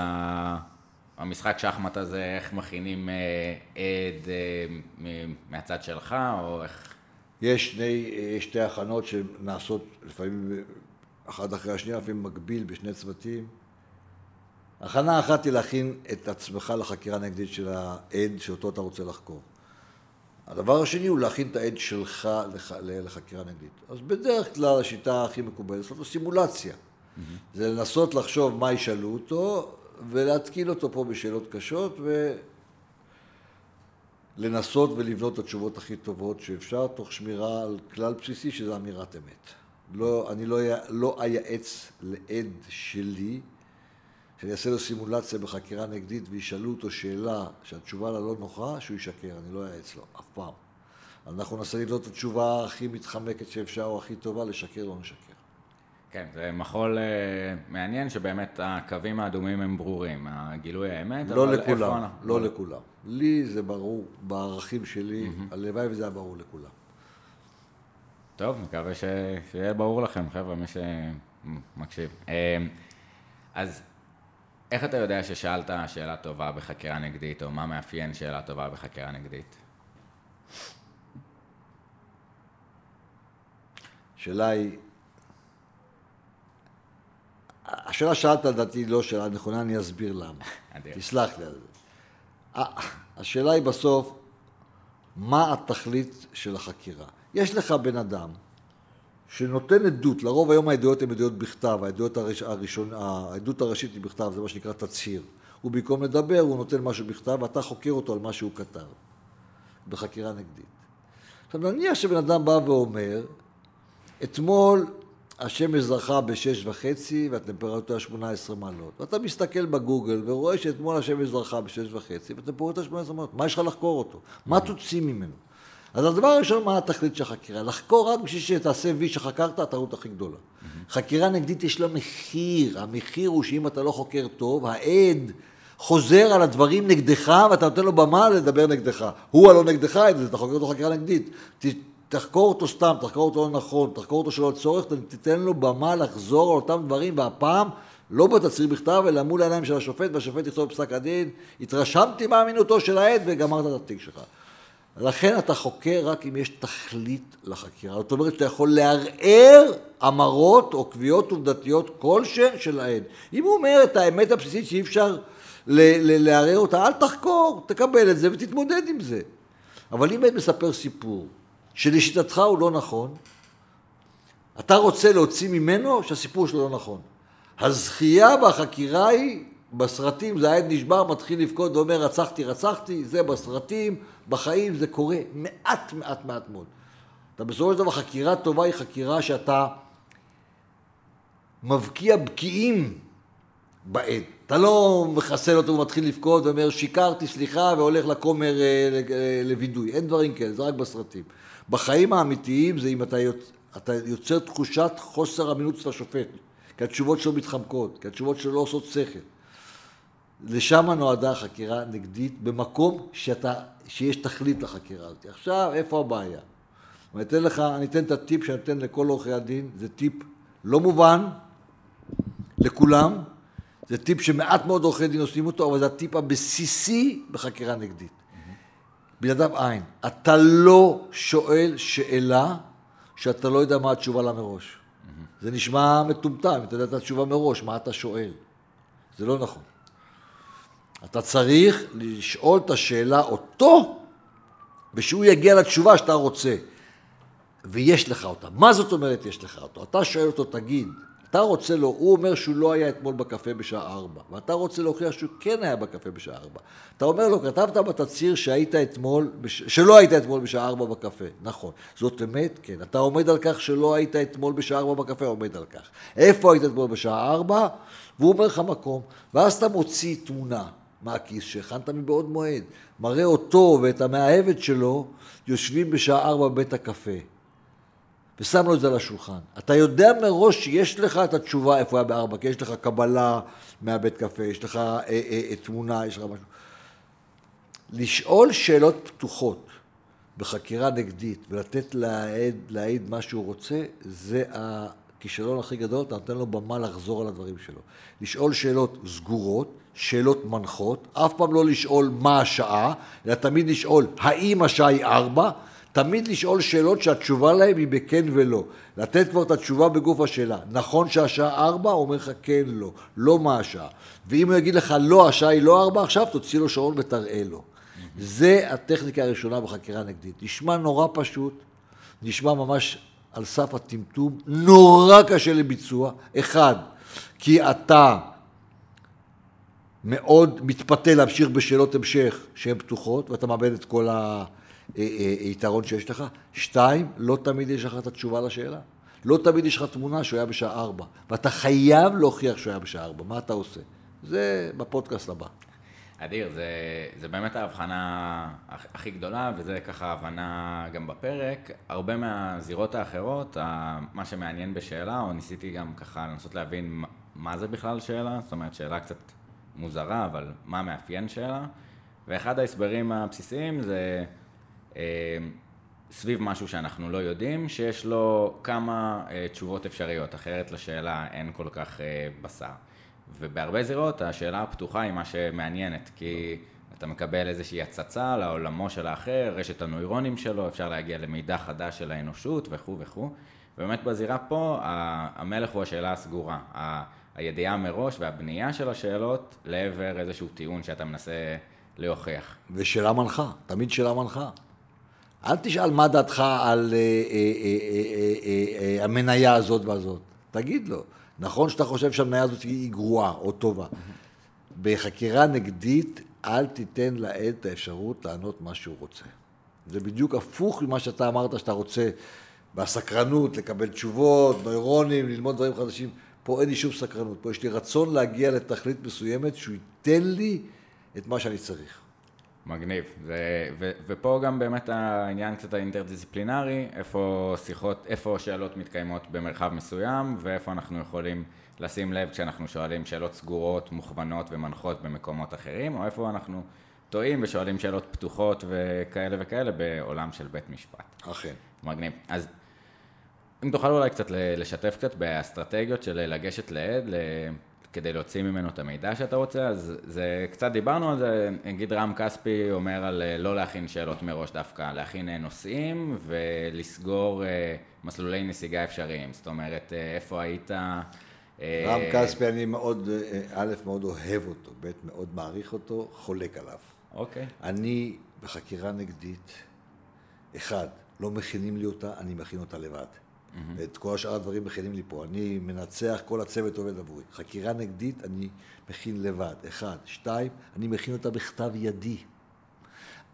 המשחק שחמט הזה, איך מכינים אה, עד אה, מהצד שלך, או איך... יש שני, שתי הכנות שנעשות לפעמים אחת אחרי השנייה, לפעמים מקביל בשני צוותים. הכנה אחת היא להכין את עצמך לחקירה נגדית של העד שאותו אתה רוצה לחקור. הדבר השני הוא להכין את העד שלך לח, לחקירה נגדית. אז בדרך כלל השיטה הכי מקובלת לו סימולציה. זה לנסות לחשוב מה ישאלו אותו ולהתקיל אותו פה בשאלות קשות ולנסות ולבנות את התשובות הכי טובות שאפשר תוך שמירה על כלל בסיסי שזה אמירת אמת. לא, אני לא, לא אייעץ לעד שלי שאני אעשה לו סימולציה בחקירה נגדית וישאלו אותו שאלה שהתשובה לה לא נוחה, שהוא ישקר, אני לא אייעץ לו, אף פעם. אנחנו ננסה לבנות את התשובה הכי מתחמקת שאפשר או הכי טובה, לשקר לא נשקר. כן, זה מחול אה, מעניין שבאמת הקווים האדומים הם ברורים, הגילוי האמת, לא אבל איפה לכולם, אנחנו- לא לכולם. לי זה ברור, בערכים שלי, הלוואי וזה היה ברור לכולם. טוב, מקווה ש... שיהיה ברור לכם, חבר'ה, מי מקשיב. אה, אז איך אתה יודע ששאלת שאלה טובה בחקירה נגדית, או מה מאפיין שאלה טובה בחקירה נגדית? השאלה היא... השאלה שאלת לדעתי לא שאלה נכונה, אני אסביר למה. תסלח לי על זה. השאלה היא בסוף, מה התכלית של החקירה? יש לך בן אדם שנותן עדות, לרוב היום העדויות הן עדויות בכתב, העדויות הראש, הראשון, העדות הראשית היא בכתב, זה מה שנקרא תצהיר. הוא במקום לדבר, הוא נותן משהו בכתב, ואתה חוקר אותו על מה שהוא כתב, בחקירה נגדית. עכשיו נניח שבן אדם בא ואומר, אתמול השמש זרחה בשש וחצי והטמפרטורה 18 מעלות. ואתה מסתכל בגוגל ורואה שאתמול השמש זרחה בשש וחצי והטמפרטורה 18 מעלות. מה יש לך לחקור אותו? מה תוציא ממנו? אז הדבר הראשון, מה התכלית של החקירה? לחקור רק בשביל שתעשה וי שחקרת, הטעות הכי גדולה. חקירה נגדית יש לה מחיר. המחיר הוא שאם אתה לא חוקר טוב, העד חוזר על הדברים נגדך ואתה נותן לו במה לדבר נגדך. הוא הלא נגדך, אתה חוקר אותו חקירה נגדית. תחקור אותו סתם, תחקור אותו לא נכון, תחקור אותו שלא לצורך, תיתן לו במה לחזור על אותם דברים, והפעם לא בתצהיר בכתב, אלא מול העיניים של השופט, והשופט יכתוב בפסק הדין, התרשמתי מאמינותו של העד וגמרת את התיק שלך. לכן אתה חוקר רק אם יש תכלית לחקירה. זאת אומרת שאתה יכול לערער אמרות או קביעות עובדתיות כלשהן של העד. אם הוא אומר את האמת הבסיסית שאי אפשר לערער אותה, אל תחקור, תקבל את זה ותתמודד עם זה. אבל אם עד מספר סיפור שלשיטתך הוא לא נכון, אתה רוצה להוציא ממנו שהסיפור שלו לא נכון. הזכייה בחקירה היא, בסרטים זה העד נשבר, מתחיל לבכות ואומר רצחתי, רצחתי, זה בסרטים, בחיים זה קורה מעט מעט מעט מאוד. אתה בסופו של דבר חקירה טובה היא חקירה שאתה מבקיע בקיעים בעד. אתה לא מחסל אותו ומתחיל לבכות ואומר שיקרתי, סליחה, והולך לכומר אה, אה, לווידוי. אין דברים כאלה, זה רק בסרטים. בחיים האמיתיים זה אם אתה, יוצ... אתה יוצר תחושת חוסר אמינות של השופט, כי התשובות שלו מתחמקות, כי התשובות שלו לא עושות שכל. לשם נועדה חקירה נגדית, במקום שאתה, שיש תכלית לחקירה הזאת. עכשיו, איפה הבעיה? אני אתן לך, אני אתן את הטיפ שאני אתן לכל עורכי הדין, זה טיפ לא מובן לכולם, זה טיפ שמעט מאוד עורכי דין עושים אותו, אבל זה הטיפ הבסיסי בחקירה נגדית. בלעדיו אין. אתה לא שואל שאלה שאתה לא יודע מה התשובה לה מראש. Mm-hmm. זה נשמע מטומטם, אתה יודע את התשובה מראש, מה אתה שואל? זה לא נכון. אתה צריך לשאול את השאלה אותו, ושהוא יגיע לתשובה שאתה רוצה. ויש לך אותה. מה זאת אומרת יש לך אותו? אתה שואל אותו, תגיד, אתה רוצה לו, הוא אומר שהוא לא היה אתמול בקפה בשעה ארבע, ואתה רוצה להוכיח שהוא כן היה בקפה בשעה ארבע. אתה אומר לו, כתבת בתצהיר שהיית אתמול, בש... שלא היית אתמול בשעה ארבע בקפה. נכון. זאת אמת? כן. אתה עומד על כך שלא היית אתמול בשעה ארבע בקפה? עומד על כך. איפה היית אתמול בשעה ארבע? והוא אומר לך מקום, ואז אתה מוציא תמונה מהכיס שהכנת מבעוד מועד, מראה אותו ואת המאהבת שלו יושבים בשעה ארבע בבית הקפה. ושם לו את זה על השולחן. אתה יודע מראש שיש לך את התשובה איפה היה בארבע, כי יש לך קבלה מהבית קפה, יש לך אה, אה, אה, תמונה, יש לך משהו. לשאול שאלות פתוחות בחקירה נגדית ולתת להעיד, להעיד מה שהוא רוצה, זה הכישלון הכי גדול, אתה נותן לו במה לחזור על הדברים שלו. לשאול שאלות סגורות, שאלות מנחות, אף פעם לא לשאול מה השעה, אלא תמיד לשאול האם השעה היא ארבע, תמיד לשאול שאלות שהתשובה להן היא בכן ולא. לתת כבר את התשובה בגוף השאלה. נכון שהשעה ארבע? הוא אומר לך כן, לא. לא מה השעה. ואם הוא יגיד לך לא, השעה היא לא ארבע, עכשיו תוציא לו שעון ותראה לו. זה הטכניקה הראשונה בחקירה נגדית. נשמע נורא פשוט, נשמע ממש על סף הטמטום, נורא קשה לביצוע. אחד, כי אתה מאוד מתפתה להמשיך בשאלות המשך שהן פתוחות, ואתה מאבד את כל ה... אה, אה, יתרון שיש לך. שתיים, לא תמיד יש לך את התשובה לשאלה. לא תמיד יש לך תמונה שהוא היה בשעה ארבע, ואתה חייב להוכיח שהוא היה בשעה ארבע. מה אתה עושה? זה בפודקאסט הבא. אדיר, זה, זה באמת ההבחנה הכי גדולה, וזה ככה ההבנה גם בפרק. הרבה מהזירות האחרות, מה שמעניין בשאלה, או ניסיתי גם ככה לנסות להבין מה זה בכלל שאלה, זאת אומרת, שאלה קצת מוזרה, אבל מה מאפיין שאלה. ואחד ההסברים הבסיסיים זה... אמ, סביב משהו שאנחנו לא יודעים, שיש לו כמה uh, תשובות אפשריות, אחרת לשאלה אין כל כך uh, בשר. ובהרבה זירות השאלה הפתוחה היא מה שמעניינת, כי אתה מקבל איזושהי הצצה לעולמו של האחר, רשת הנוירונים שלו, אפשר להגיע למידע חדש של האנושות וכו' וכו'. ובאמת בזירה פה, המלך הוא השאלה הסגורה. הידיעה מראש והבנייה של השאלות לעבר איזשהו טיעון שאתה מנסה להוכיח. ושאלה מנחה, תמיד שאלה מנחה. אל תשאל מה דעתך על אה, אה, אה, המניה הזאת והזאת. תגיד לו, נכון שאתה חושב שהמניה הזאת היא גרועה או טובה. בחקירה נגדית, אל תיתן לעד את האפשרות לענות מה שהוא רוצה. זה בדיוק הפוך ממה שאתה אמרת שאתה רוצה בסקרנות, לקבל תשובות, נוירונים, ללמוד דברים חדשים. פה אין לי שום סקרנות, פה יש לי רצון להגיע לתכלית מסוימת שהוא ייתן לי את מה שאני צריך. מגניב, ו- ו- ופה גם באמת העניין קצת האינטרדיסציפלינרי, איפה שיחות, איפה שאלות מתקיימות במרחב מסוים, ואיפה אנחנו יכולים לשים לב כשאנחנו שואלים שאלות סגורות, מוכוונות ומנחות במקומות אחרים, או איפה אנחנו טועים ושואלים שאלות פתוחות וכאלה וכאלה בעולם של בית משפט. אכן. מגניב. אז אם תוכל אולי קצת לשתף קצת באסטרטגיות של לגשת לעד, כדי להוציא ממנו את המידע שאתה רוצה, אז זה, קצת דיברנו על זה, נגיד רם כספי אומר על אה, לא להכין שאלות מראש דווקא, להכין אה, נושאים ולסגור אה, מסלולי נסיגה אפשריים, זאת אומרת, איפה היית... רם כספי, אני מאוד, א', מאוד אוהב אותו, ב', מאוד מעריך אותו, חולק עליו. אוקיי. אני בחקירה נגדית, אחד, לא מכינים לי אותה, אני מכין אותה לבד. Mm-hmm. את כל השאר הדברים מכינים לי פה. אני מנצח, כל הצוות עובד עבורי. חקירה נגדית אני מכין לבד, אחד. שתיים, אני מכין אותה בכתב ידי.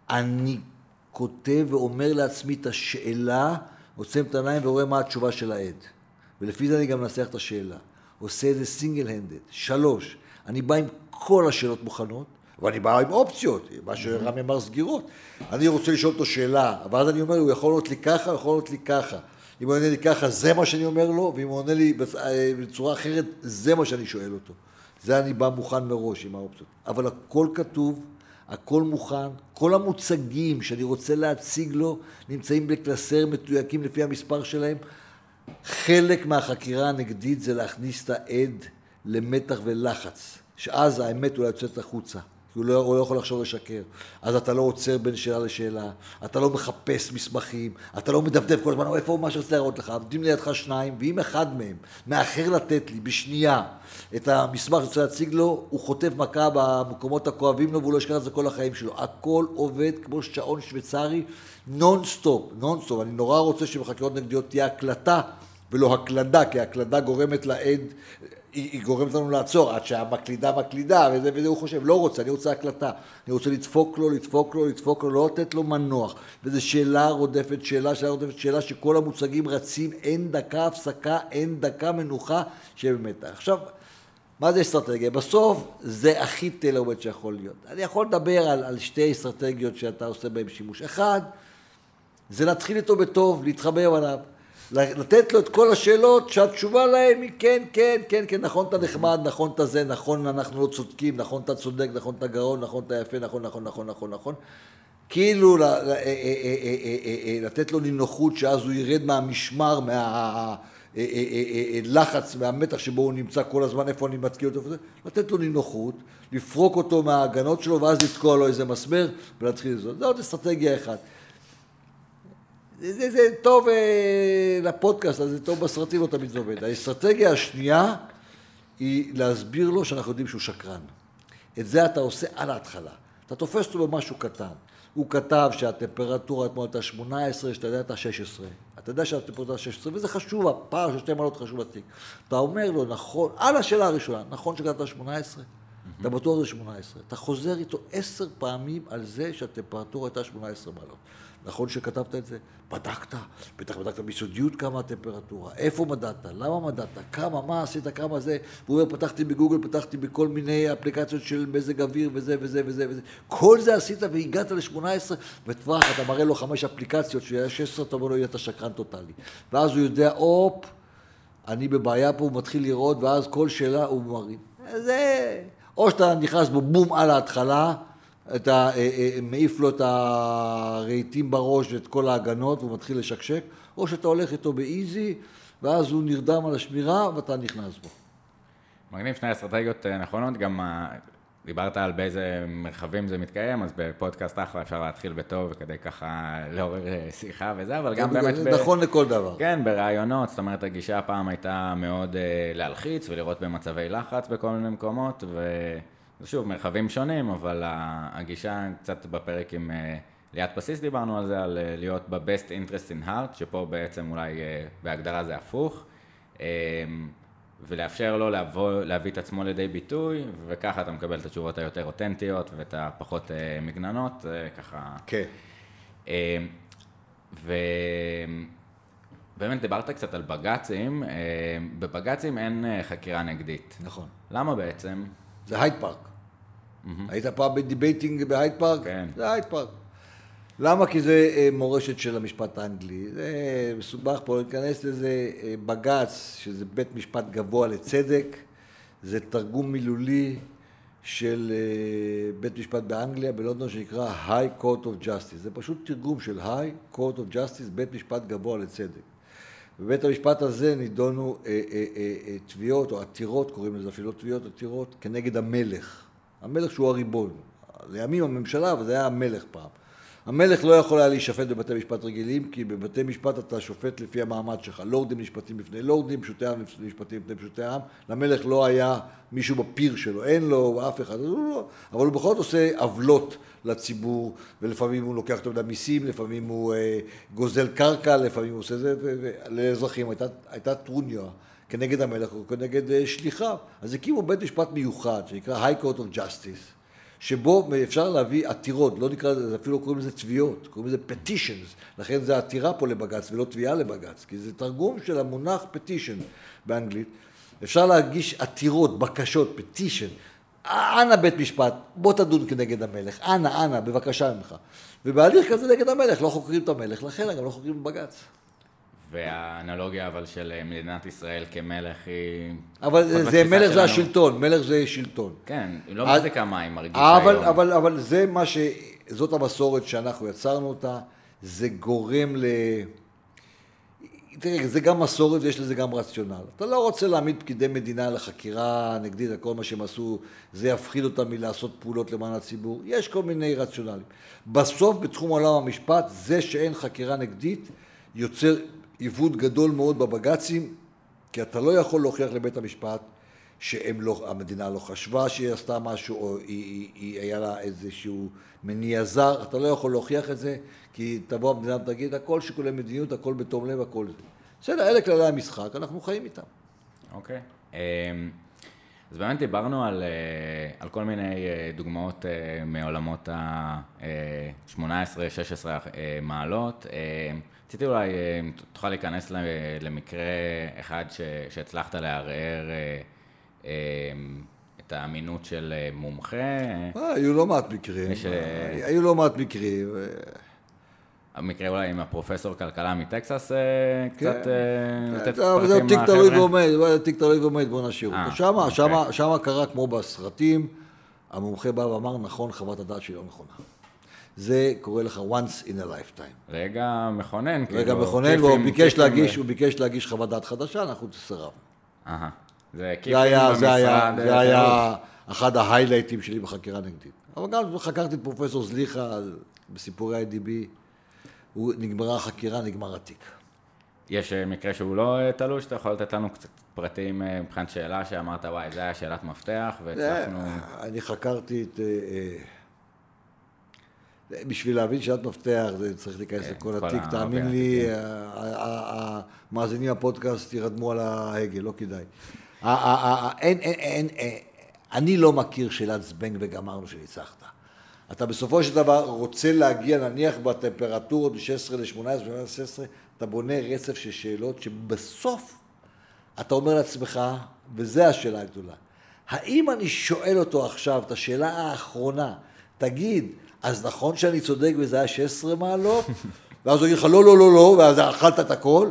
אני כותב ואומר לעצמי את השאלה, עוצם את העיניים ורואה מה התשובה של העד. ולפי זה אני גם מנסח את השאלה. עושה את זה סינגל הנדד. שלוש, אני בא עם כל השאלות מוכנות, ואני בא עם אופציות, מה שרמי אמר סגירות. אני רוצה לשאול אותו שאלה, ואז אני אומר, הוא יכול לענות לי ככה, הוא יכול לענות לי ככה. אם הוא עונה לי ככה, זה מה שאני אומר לו, ואם הוא עונה לי אה, בצורה אחרת, זה מה שאני שואל אותו. זה אני בא מוכן מראש עם האופציות. אבל הכל כתוב, הכל מוכן, כל המוצגים שאני רוצה להציג לו נמצאים בקלסר מתויקים לפי המספר שלהם. חלק מהחקירה הנגדית זה להכניס את העד למתח ולחץ, שאז האמת אולי יוצאת החוצה. כי הוא לא, הוא לא יכול לחשוב לשקר. אז אתה לא עוצר בין שאלה לשאלה, אתה לא מחפש מסמכים, אתה לא מדפדף כל הזמן, איפה מה שרציתי להראות לך, עומדים לידך שניים, ואם אחד מהם מאחר לתת לי בשנייה את המסמך שרוצה להציג לו, הוא חוטף מכה במקומות הכואבים לו והוא לא ישכח את זה כל החיים שלו. הכל עובד כמו שעון שוויצרי, non stop, non stop. אני נורא רוצה שבחקירות נגדיות תהיה הקלטה ולא הקלדה, כי הקלדה גורמת לעד, היא, היא גורמת לנו לעצור עד שהמקלידה מקלידה, וזה, וזה הוא חושב, לא רוצה, אני רוצה הקלטה. אני רוצה לדפוק לו, לדפוק לו, לדפוק לו, לא לתת לו מנוח. וזו שאלה רודפת שאלה, שאלה רודפת שאלה, שכל המוצגים רצים, אין דקה הפסקה, אין דקה מנוחה שבאמת. עכשיו, מה זה אסטרטגיה? בסוף זה הכי tailor made שיכול להיות. אני יכול לדבר על, על שתי אסטרטגיות שאתה עושה בהן שימוש. אחד, זה להתחיל איתו בטוב, להתחבר עליו. לתת לו את כל השאלות שהתשובה להם היא כן, כן, כן, כן, נכון אתה נחמד, נכון אתה זה, נכון אנחנו לא צודקים, נכון אתה צודק, נכון אתה גאון, נכון אתה יפה, נכון, נכון, נכון, נכון, נכון. כאילו אה, אה, אה, לתת לו נינוחות שאז הוא ירד מהמשמר, מהלחץ, מהמתח שבו הוא נמצא כל הזמן, איפה אני מתקיע אותו לתת לו נינוחות, לפרוק אותו מההגנות שלו ואז לתקוע לו איזה מסמר ולהתחיל לזאת. זו עוד אסטרטגיה אחת. זה, זה טוב אה, לפודקאסט, זה טוב בסרטים, לא תמיד זה עובד. האסטרטגיה השנייה היא להסביר לו שאנחנו יודעים שהוא שקרן. את זה אתה עושה על ההתחלה. אתה תופס אותו במשהו קטן. הוא כתב שהטמפרטורה אתמול הייתה 18, שאתה יודע הייתה 16. אתה יודע שהטמפרטורה 16, וזה חשוב, הפער של שתי מעלות חשוב בתיק. אתה אומר לו, נכון, על השאלה הראשונה, נכון שכתבת 18? אתה בטוח זה 18. אתה חוזר איתו עשר פעמים על זה שהטמפרטורה הייתה 18 מעלות. נכון שכתבת את זה? בדקת, בטח בדקת ביסודיות כמה הטמפרטורה, איפה מדדת, למה מדדת, כמה, מה עשית, כמה זה, והוא אומר, פתחתי בגוגל, פתחתי בכל מיני אפליקציות של מזג אוויר וזה וזה וזה וזה, כל זה עשית והגעת ל-18, וטווח, אתה מראה לו חמש אפליקציות, שהיה 16, אתה אומר לו, אתה שקרן טוטאלי. ואז הוא יודע, הופ, אני בבעיה פה, הוא מתחיל לראות, ואז כל שאלה הוא מרים. זה... או שאתה נכנס בו בום על ההתחלה, את ה, אה, אה, מעיף לו את הרהיטים בראש ואת כל ההגנות והוא מתחיל לשקשק, או שאתה הולך איתו באיזי, ואז הוא נרדם על השמירה ואתה נכנס בו. מגניב שני אסטרטגיות אה, נכונות, גם אה, דיברת על באיזה מרחבים זה מתקיים, אז בפודקאסט אחלה אפשר להתחיל בטוב כדי ככה לעורר אה, שיחה וזה, אבל גם באמת... זה ב- נכון לכל דבר. כן, ברעיונות, זאת אומרת, הגישה הפעם הייתה מאוד להלחיץ ולראות במצבי לחץ בכל מיני מקומות, ושוב, מרחבים שונים, אבל הגישה קצת בפרק עם אה, ליאת בסיס דיברנו על זה, על אה, להיות ב-best interest in heart, שפה בעצם אולי אה, בהגדרה זה הפוך. אה, ולאפשר לו לבוא, להביא את עצמו לידי ביטוי, וככה אתה מקבל את התשובות היותר אותנטיות ואת הפחות מגננות, ככה כן. אה, ובאמת דיברת קצת על בג"צים, אה, בבג"צים אין חקירה נגדית. נכון. למה בעצם? זה הייד פארק. היית פעם ב debating בהייד פארק? כן. זה הייד פארק. למה? כי זה אה, מורשת של המשפט האנגלי. זה מסובך פה, ניכנס לזה אה, בג"ץ, שזה בית משפט גבוה לצדק, זה תרגום מילולי של אה, בית משפט באנגליה, בלונדון, שנקרא High Court of Justice. זה פשוט תרגום של High Court of Justice, בית משפט גבוה לצדק. בבית המשפט הזה נידונו אה, אה, אה, תביעות או עתירות, קוראים לזה אפילו תביעות, עתירות, כנגד המלך. המלך שהוא הריבון. לימים הממשלה, אבל זה היה המלך פעם. המלך לא יכול היה להישפט בבתי משפט רגילים, כי בבתי משפט אתה שופט לפי המעמד שלך. לורדים נשפטים בפני לורדים, פשוטי עם נשפטים בפני פשוטי עם. למלך לא היה מישהו בפיר שלו, אין לו אף אחד, לא, אבל הוא בכל זאת עושה עוולות לציבור, ולפעמים הוא לוקח יותר מדי מיסים, לפעמים הוא אה, גוזל קרקע, לפעמים הוא עושה זה, ו- ו- לאזרחים. הייתה, הייתה טרוניה כנגד המלך או כנגד אה, שליחיו. אז הקימו בית משפט מיוחד, שנקרא High Court of Justice. שבו אפשר להביא עתירות, לא נקרא לזה, אפילו קוראים לזה תביעות, קוראים לזה petitions, לכן זה עתירה פה לבג"ץ ולא תביעה לבג"ץ, כי זה תרגום של המונח petition באנגלית. אפשר להגיש עתירות, בקשות, petition, אנא בית משפט, בוא תדון כנגד המלך, אנא, אנא, בבקשה ממך. ובהליך כזה נגד המלך לא חוקרים את המלך, לכן גם לא חוקרים בבג"ץ. והאנלוגיה אבל של אה, מדינת ישראל כמלך היא... אבל זה, בתפיסה מלך זה שלנו. השלטון, מלך זה שלטון. כן, לא אז- מחזיקה מים, מרגישה אבל, היום. אבל, אבל זה מה ש... זאת המסורת שאנחנו יצרנו אותה, זה גורם ל... תראה, זה גם מסורת ויש לזה גם רציונל. אתה לא רוצה להעמיד פקידי מדינה לחקירה נגדית על כל מה שהם עשו, זה יפחיד אותם מלעשות פעולות למען הציבור. יש כל מיני רציונלים. בסוף, בתחום עולם המשפט, זה שאין חקירה נגדית יוצר עיוות גדול מאוד בבג"צים, כי אתה לא יכול להוכיח לבית המשפט שהמדינה לא חשבה שהיא עשתה משהו, או היא, היא, היא היה לה איזשהו מניע זר, אתה לא יכול להוכיח את זה, כי תבוא המדינה ותגיד, הכל שיקולי מדיניות, הכל בתום לב, הכל זה. בסדר, אלה כללי המשחק, אנחנו חיים איתם. אוקיי. אמ, אז באמת דיברנו על, אה, על כל מיני אה, דוגמאות אה, מעולמות ה-18-16 מעלות. רציתי אולי, אה, אם תוכל להיכנס למקרה אחד ש, שהצלחת לערער אה, אה, את האמינות של מומחה. היו לא מעט מקרים, ש- היו לא מעט מקרים. המקרה אולי עם הפרופסור כלכלה מטקסס, כן. קצת אה, לתת אבל זה פרטים תיק תלוי? ועומד, זה תיק תלוי ועומד, בוא נשאיר אותו. שמה, אוקיי. שמה, שמה קרה כמו בסרטים, המומחה בא ואמר, נכון, חוות הדעת שלי לא נכונה. זה קורה לך once in a lifetime. רגע מכונן, רגע כאילו, מכונן, והוא ביקש להגיש, ב- הוא ביקש להגיש חוות דעת חדשה, אנחנו סירבנו. אהה. זה כיפים במשרד. זה היה, אה, זה היה אחד ההיילייטים שלי בחקירה נגדית. אבל גם חקרתי את פרופסור זליכה בסיפורי IDB, הוא- נגמרה החקירה, נגמר התיק. יש אה, מקרה שהוא לא אה, תלוש, אתה יכול לתת לנו קצת פרטים מבחינת שאלה שאמרת, וואי, זה היה שאלת מפתח, והצלחנו... אני חקרתי את... בשביל להבין שאלת מפתח, זה צריך להיכנס כן, לכל כל התיק, תאמין אוקיי, לי, ה- ה- המאזינים הפודקאסט ירדמו על ההגה, לא כדאי. אה, אני לא מכיר שאלת זבנג וגמרנו שניצחת. אתה בסופו של דבר רוצה להגיע, נניח בטמפרטורות ב-16 ל-18, ב-16, אתה בונה רצף של שאלות שבסוף אתה אומר לעצמך, וזו השאלה הגדולה, האם אני שואל אותו עכשיו את השאלה האחרונה, תגיד, אז נכון שאני צודק וזה היה 16 מעלות? ואז הוא יגיד לך, לא, לא, לא, לא, ואז אכלת את הכל?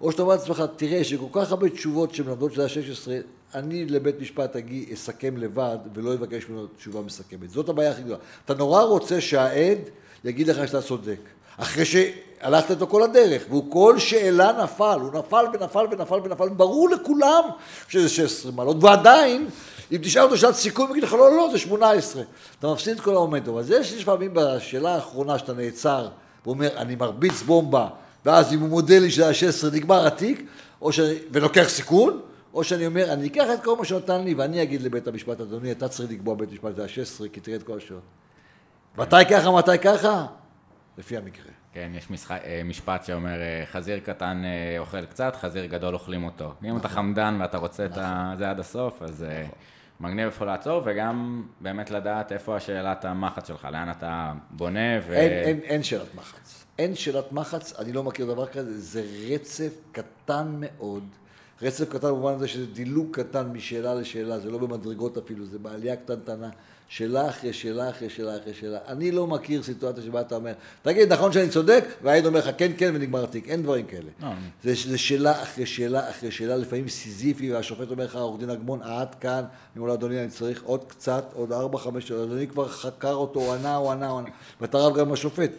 או שאתה אומר לעצמך, תראה, יש כל כך הרבה תשובות שמלמדות שזה ה-16, אני לבית משפט אגיע, אסכם לבד, ולא אבקש ממנו תשובה מסכמת. זאת הבעיה הכי גדולה. אתה נורא רוצה שהעד יגיד לך שאתה צודק. אחרי שהלכת איתו כל הדרך, והוא כל שאלה נפל, הוא נפל ונפל ונפל ונפל, ברור לכולם שזה 16 מעלות, ועדיין, אם תשאל אותו שאלת סיכום, הוא יגיד לך, לא, לא, זה 18. אתה מפסיד את כל המומנטום. אז יש לפעמים בשאלה האחרונה שאתה נעצר, ואומר, אני מרביץ בומבה, ואז אם הוא מודה לי שזה ה-16, נגמר התיק, ש... ולוקח סיכון, או שאני אומר, אני אקח את כל מה שנתן לי, ואני אגיד לבית המשפט, אדוני, אתה צריך לקבוע בית משפט זה ה-16, כי תראה את כל השעות. מתי ככה, מתי ככה? לפי המקרה. כן, יש משחק, אה, משפט שאומר, אה, חזיר קטן אה, אוכל קצת, חזיר גדול אוכלים אותו. נכון. אם אתה נכון. חמדן ואתה רוצה נכון. את זה עד הסוף, אז נכון. מגניב איפה לעצור, וגם באמת לדעת איפה השאלת המחץ שלך, לאן אתה בונה. ו... אין, אין, אין שאלת מחץ. אין שאלת מחץ, אני לא מכיר דבר כזה, זה רצף קטן מאוד. רצף קטן במובן הזה שזה דילוג קטן משאלה לשאלה, זה לא במדרגות אפילו, זה בעלייה קטנטנה. שאלה אחרי שאלה אחרי שאלה אחרי שאלה. אני לא מכיר סיטואציה שבה אתה אומר, תגיד, נכון שאני צודק? והעד אומר לך, כן, כן, ונגמר התיק. אין דברים כאלה. לא. זה, זה שאלה אחרי שאלה אחרי שאלה, לפעמים סיזיפי, והשופט אומר לך, עורך דין אגמון, עד כאן. אני אומר לו, אדוני, אני צריך עוד קצת, עוד ארבע, חמש שעות. אדוני כבר חקר אותו, הוא ענה, הוא ענה, הוא ענה. ואתה רב גם עם השופט.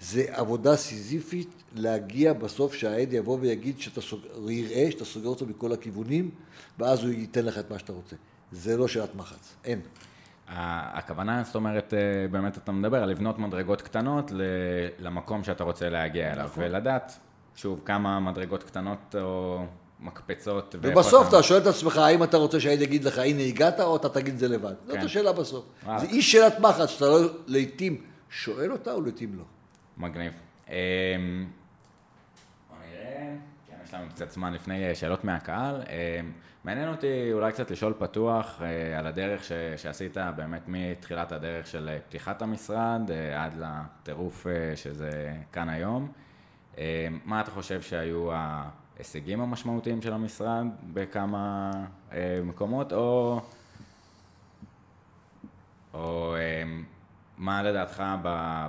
זה עבודה סיזיפית להגיע בסוף שהעד יבוא ויגיד שאתה סוגר, יראה שאתה סוגר אותו מכל הכיוונים, ואז הוא ייתן לך את מה שאתה רוצה. זה לא שאלת מחץ, אין. הכוונה, זאת אומרת, אה, באמת אתה מדבר על לבנות מדרגות קטנות למקום שאתה רוצה להגיע אליו, נכון. ולדעת, שוב, כמה מדרגות קטנות או מקפצות. ובסוף אתה שואל את עצמך, האם אתה רוצה שהעד יגיד לך, הנה הגעת, או אתה תגיד את זה לבד. זאת כן. השאלה בסוף. זה אי שאלת מחץ, שאתה לא לעיתים שואל אותה, או לעיתים לא. מגניב. אמ, בוא נראה, יש לנו קצת זמן לפני אה, שאלות מהקהל. אמ, מעניין אותי אולי קצת לשאול פתוח אה, על הדרך ש, שעשית באמת מתחילת הדרך של אה, פתיחת המשרד אה, עד לטירוף שזה כאן היום. מה אתה חושב שהיו ההישגים המשמעותיים של המשרד בכמה מקומות, או, או מה לדעתך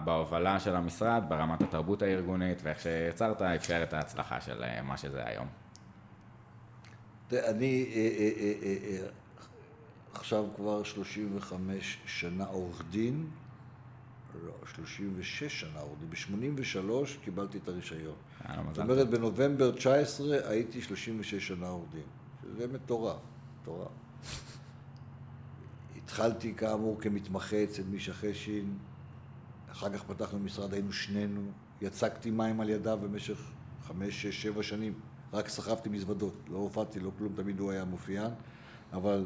בהובלה של המשרד, ברמת התרבות הארגונית ואיך שיצרת אפשר את ההצלחה של מה שזה היום? אני אה, אה, אה, עכשיו כבר 35 שנה עורך דין, לא, 36 שנה עורך דין, ב-83 קיבלתי את הרישיון. זאת אומרת, בנובמבר 19 הייתי 36 שנה עורך דין, שזה מטורף, מטורף. התחלתי כאמור כמתמחה אצל מישה חשין, אחר כך פתחנו משרד, היינו שנינו, יצקתי מים על ידיו במשך חמש, שש, שבע שנים. רק סחבתי מזוודות, לא הופעתי, לא כלום, תמיד הוא היה מופיען, אבל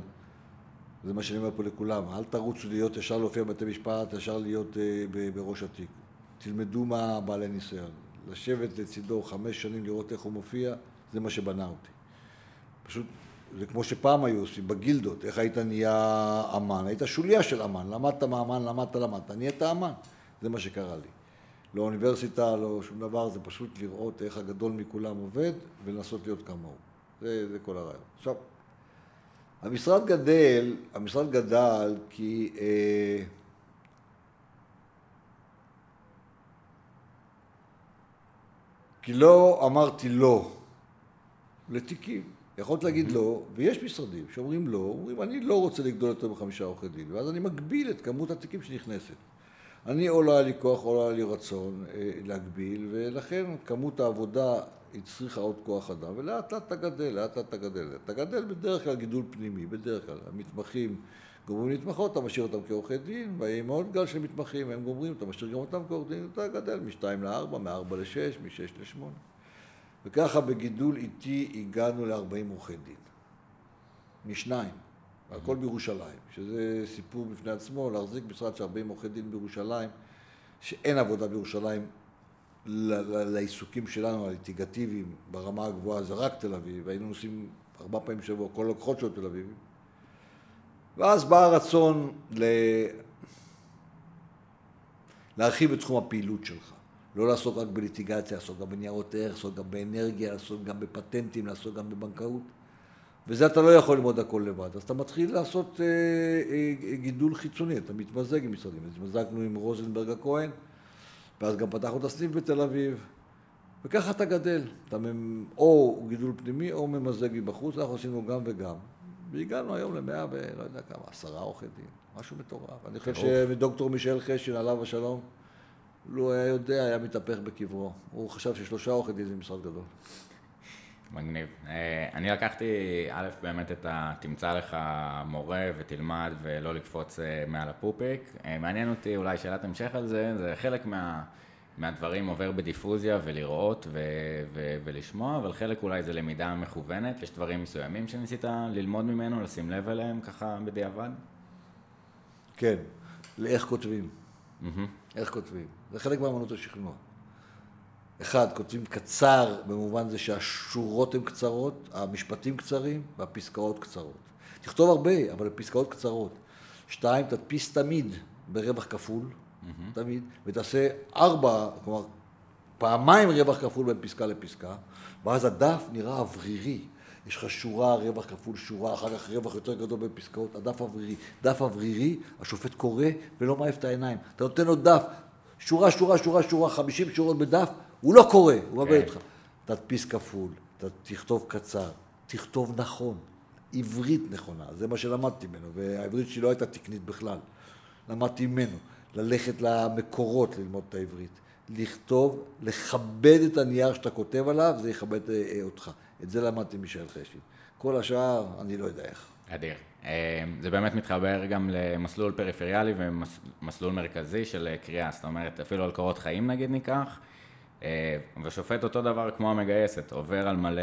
זה מה שאני אומר פה לכולם, אל תרוצו להיות ישר להופיע בבתי משפט, ישר להיות uh, בראש התיק. תלמדו מה בעלי ניסיון. לשבת לצידו חמש שנים לראות איך הוא מופיע, זה מה שבנה אותי. פשוט, זה כמו שפעם היו עושים, בגילדות, איך היית נהיה אמן, היית שוליה של אמן, למדת מאמן, למדת, למדת, נהיית אמן, זה מה שקרה לי. לא אוניברסיטה, לא שום דבר, זה פשוט לראות איך הגדול מכולם עובד ולנסות להיות כמוהו. זה, זה כל הרעיון. עכשיו, המשרד גדל, המשרד גדל כי אה, כי לא אמרתי לא לתיקים. יכולת להגיד לא, ויש משרדים שאומרים לא, אומרים אני לא רוצה לגדול יותר מחמישה עורכי דין, ואז אני מגביל את כמות התיקים שנכנסת. אני או לא היה לי כוח או לא היה לי רצון אה, להגביל, ולכן כמות העבודה הצריכה עוד כוח אדם, ולאט לאט אתה גדל, לאט לאט אתה גדל. אתה גדל בדרך כלל גידול פנימי, בדרך כלל. המתמחים גומרים להתמחות, אתה משאיר אותם כעורכי דין, ויהיה עוד גל של מתמחים, הם גומרים, אתה משאיר גם אותם כעורכי דין, אתה גדל מ-2 ל-4, מ-4 ל-6, מ-6 ל-8. וככה בגידול איטי הגענו ל-40 עורכי דין. משניים. הכל בירושלים, שזה סיפור בפני עצמו, להחזיק משרד של 40 עורכי דין בירושלים, שאין עבודה בירושלים לעיסוקים שלנו, הליטיגטיביים, ברמה הגבוהה, זה רק תל אביב, היינו נוסעים ארבע פעמים בשבוע, כל הלקוחות של תל אביב. ואז בא הרצון ל... להרחיב את תחום הפעילות שלך. לא לעסוק רק בליטיגציה, לעסוק גם בניירות ערך, לעסוק גם באנרגיה, לעסוק גם בפטנטים, לעסוק גם בבנקאות. וזה אתה לא יכול ללמוד הכל לבד. אז אתה מתחיל לעשות אה, אה, גידול חיצוני, אתה מתמזג עם משרדים. אז התמזגנו עם רוזנברג הכהן, ואז גם פתחנו את הסניף בתל אביב, וככה אתה גדל. אתה ממ... או גידול פנימי או ממזג מבחוץ, אנחנו עשינו גם וגם. והגענו היום למאה ולא יודע כמה, עשרה עורכי דין, משהו מטורף. אני חושב שדוקטור מישל חשין, עליו השלום, לו היה יודע, היה מתהפך בקברו. הוא חשב ששלושה עורכי דין זה משרד גדול. מגניב. אה, אני לקחתי, א', באמת את ה... תמצא לך מורה ותלמד ולא לקפוץ אה, מעל הפופיק. אה, מעניין אותי, אולי שאלת המשך על זה, זה חלק מה... מהדברים עובר בדיפוזיה ולראות ו- ו- ולשמוע, אבל חלק אולי זה למידה מכוונת, יש דברים מסוימים שניסית ללמוד ממנו, לשים לב אליהם ככה בדיעבד? כן, לאיך כותבים. Mm-hmm. איך כותבים. זה חלק מהאמנות השכנוע. אחד, כותבים קצר במובן זה שהשורות הן קצרות, המשפטים קצרים והפסקאות קצרות. תכתוב הרבה, אבל הפסקאות קצרות. שתיים, תדפיס תמיד ברווח כפול, mm-hmm. תמיד, ותעשה ארבע, כלומר, פעמיים רווח כפול בין פסקה לפסקה, ואז הדף נראה אוורירי. יש לך שורה, רווח כפול שורה, אחר כך רווח יותר גדול בין פסקאות, הדף אוורירי. דף אוורירי, השופט קורא ולא מעיף את העיניים. אתה נותן לו דף, שורה, שורה, שורה, שורה, חמישים שורות בדף, הוא לא קורא, הוא מבלבל כן. אותך. תדפיס כפול, תכתוב קצר, תכתוב נכון, עברית נכונה, זה מה שלמדתי ממנו, והעברית שלי לא הייתה תקנית בכלל. למדתי ממנו, ללכת למקורות ללמוד את העברית. לכתוב, לכבד את הנייר שאתה כותב עליו, זה יכבד אה, אותך. את זה למדתי משאל חשי. כל השאר, אני לא יודע איך. אדיר. אה, זה באמת מתחבר גם למסלול פריפריאלי ומסלול מרכזי של אה, קריאה, זאת אומרת, אפילו על קורות חיים נגיד ניקח, אה, ושופט אותו דבר כמו המגייסת, עובר על מלא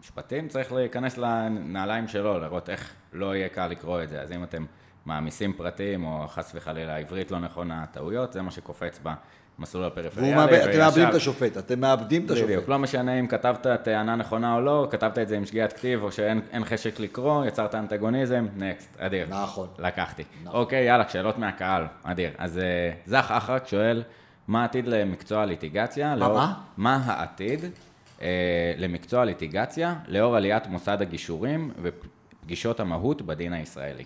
משפטים, צריך להיכנס לנעליים שלו, לראות איך לא יהיה קל לקרוא את זה. אז אם אתם מעמיסים פרטים, או חס וחלילה עברית לא נכונה, טעויות, זה מה שקופץ במסלול הפריפריאלי. מאבד, אתם מאבדים את השופט, אתם מאבדים את השופט. בדיוק, לא משנה אם כתבת טענה נכונה או לא, כתבת את זה עם שגיאת כתיב, או שאין חשק לקרוא, יצרת אנטגוניזם, נקסט, אדיר. נכון. לקחתי. נכון. אוקיי, יאללה, שאלות מהקהל, אדיר. אז אה, זך אחרק שואל, מה העתיד למקצוע ליטיגציה? מה? לאור, מה העתיד אה, למקצוע ליטיגציה לאור עליית מוסד הגישורים ופגישות המהות בדין הישראלי?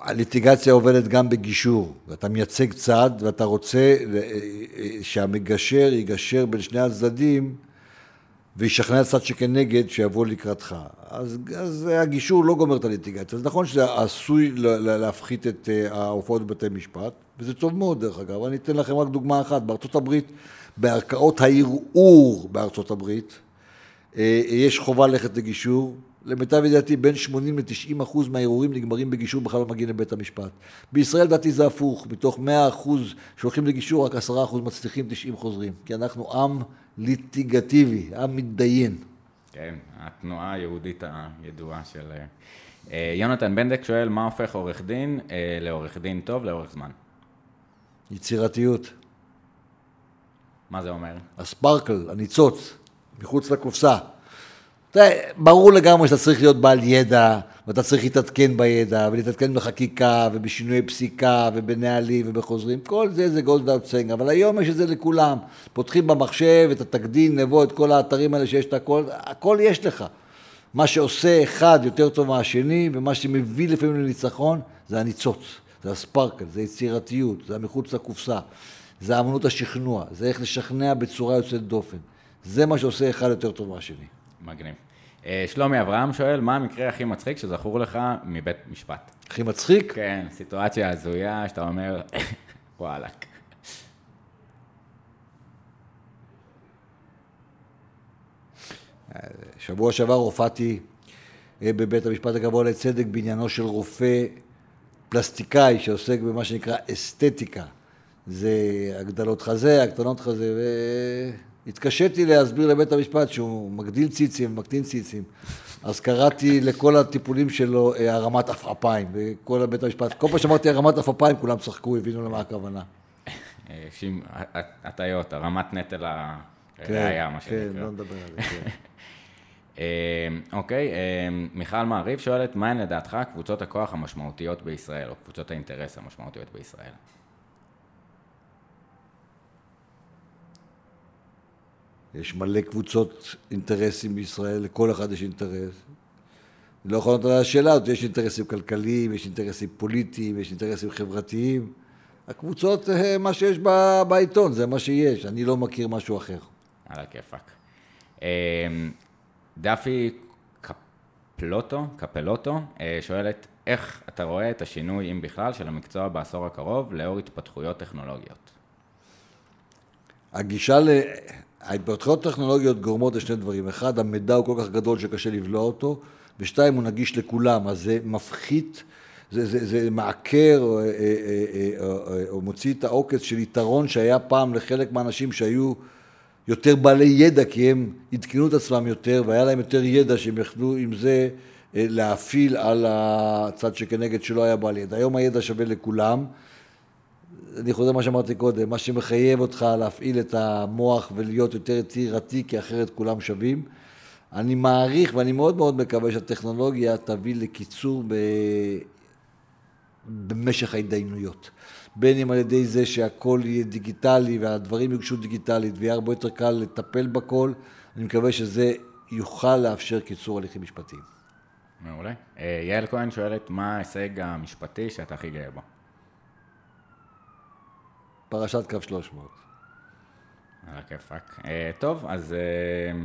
הליטיגציה עובדת גם בגישור, ואתה מייצג צד ואתה רוצה אה, אה, שהמגשר יגשר בין שני הצדדים וישכנע צד שכנגד שיבוא לקראתך. אז, אז הגישור לא גומר את הליטיגציה. זה נכון שזה עשוי להפחית את אה, ההופעות בבתי משפט, וזה טוב מאוד דרך אגב. אני אתן לכם רק דוגמה אחת. בארצות הברית, בערכאות הערעור בארצות הברית, יש חובה ללכת לגישור, למיטב ידיעתי בין 80 ל-90 אחוז מהערעורים נגמרים בגישור בכלל לא מגיעים לבית המשפט. בישראל לדעתי זה הפוך, מתוך 100 אחוז שהולכים לגישור רק 10 אחוז מצליחים, 90 חוזרים. כי אנחנו עם ליטיגטיבי, עם מתדיין. כן, התנועה היהודית הידועה של... אה, יונתן בנדק שואל, מה הופך עורך דין אה, לעורך דין טוב לאורך זמן? יצירתיות. מה זה אומר? ה sparkle, הניצוץ, מחוץ לקופסה. ברור לגמרי שאתה צריך להיות בעל ידע, ואתה צריך להתעדכן בידע, ולהתעדכן בחקיקה, ובשינויי פסיקה, ובנהלים, ובחוזרים, כל זה זה goes without saying, אבל היום יש את זה לכולם. פותחים במחשב את התקדין, נבו את כל האתרים האלה שיש את הכל, הכל יש לך. מה שעושה אחד יותר טוב מהשני, ומה שמביא לפעמים לניצחון, זה הניצוץ, זה ה sparkle, זה יצירתיות, זה המחוץ לקופסה, זה אמנות השכנוע, זה איך לשכנע בצורה יוצאת דופן. זה מה שעושה אחד יותר טוב מהשני. מגניב. אה, שלומי אברהם שואל, מה המקרה הכי מצחיק שזכור לך מבית משפט? הכי מצחיק? כן, סיטואציה הזויה שאתה אומר, וואלאק. שבוע שעבר הופעתי אה, בבית המשפט הגבוה לצדק בעניינו של רופא פלסטיקאי שעוסק במה שנקרא אסתטיקה. זה הגדלות חזה, הקטנות חזה, ו... התקשיתי להסביר לבית המשפט שהוא מגדיל ציצים ומקטין ציצים. אז קראתי לכל הטיפולים שלו אה, הרמת עפעפיים, וכל בית המשפט, כל פעם שאמרתי הרמת עפעפיים, כולם צחקו, הבינו למה הכוונה. אה, הטעיות, הרמת נטל הראייה, מה שנקרא. כן, לא נדבר על זה, כן. אה, אוקיי, מיכל מעריב שואלת, מהן לדעתך קבוצות הכוח המשמעותיות בישראל, או קבוצות האינטרס המשמעותיות בישראל? יש מלא קבוצות אינטרסים בישראל, לכל אחד יש אינטרס. לא יכול לענות על השאלה הזאת, יש אינטרסים כלכליים, יש אינטרסים פוליטיים, יש אינטרסים חברתיים. הקבוצות, אה, מה שיש בעיתון, זה מה שיש, אני לא מכיר משהו אחר. על הכיפאק. אה, דפי קפלוטו, קפלוטו, אה, שואלת, איך אתה רואה את השינוי, אם בכלל, של המקצוע בעשור הקרוב, לאור התפתחויות טכנולוגיות? הגישה ל... ההתפתחויות הטכנולוגיות גורמות לשני דברים. אחד, המידע הוא כל כך גדול שקשה לבלוע אותו, ושתיים, הוא נגיש לכולם, אז זה מפחית, זה, זה, זה מעקר או, אה, אה, או, או מוציא את העוקץ של יתרון שהיה פעם לחלק מהאנשים שהיו יותר בעלי ידע, כי הם עדכנו את עצמם יותר, והיה להם יותר ידע שהם יכלו עם זה אה, להפעיל על הצד שכנגד שלא היה בעל ידע. היום הידע שווה לכולם. אני חוזר למה שאמרתי קודם, מה שמחייב אותך להפעיל את המוח ולהיות יותר יצירתי, כי אחרת כולם שווים. אני מעריך ואני מאוד מאוד מקווה שהטכנולוגיה תביא לקיצור ב... במשך ההתדיינויות. בין אם על ידי זה שהכל יהיה דיגיטלי והדברים יוגשו דיגיטלית ויהיה הרבה יותר קל לטפל בכל, אני מקווה שזה יוכל לאפשר קיצור הליכים משפטיים. מעולה. אה, יעל כהן שואלת, מה ההישג המשפטי שאתה הכי גאה בו? פרשת קו 300. על הכיפאק. טוב, אז אה,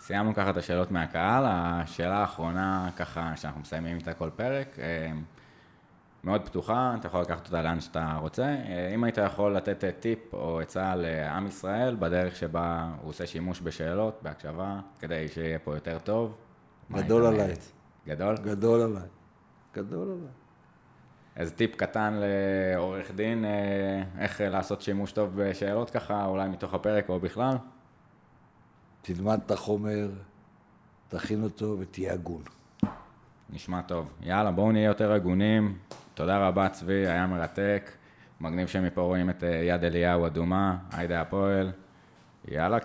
סיימנו ככה את השאלות מהקהל. השאלה האחרונה, ככה, שאנחנו מסיימים איתה כל פרק, אה, מאוד פתוחה, אתה יכול לקחת אותה לאן שאתה רוצה. אה, אם היית יכול לתת טיפ או עצה לעם ישראל בדרך שבה הוא עושה שימוש בשאלות, בהקשבה, כדי שיהיה פה יותר טוב. גדול עליי. גדול? גדול עליי. גדול עליי. איזה טיפ קטן לעורך דין, אה, איך לעשות שימוש טוב בשאלות ככה, אולי מתוך הפרק או בכלל? תלמד את החומר, תכין אותו ותהיה הגון. נשמע טוב. יאללה, בואו נהיה יותר הגונים. תודה רבה, צבי, היה מרתק. מגניב שמפה רואים את אה, יד אליהו אדומה, היידה הפועל. יאללה,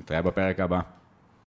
נתראה בפרק הבא.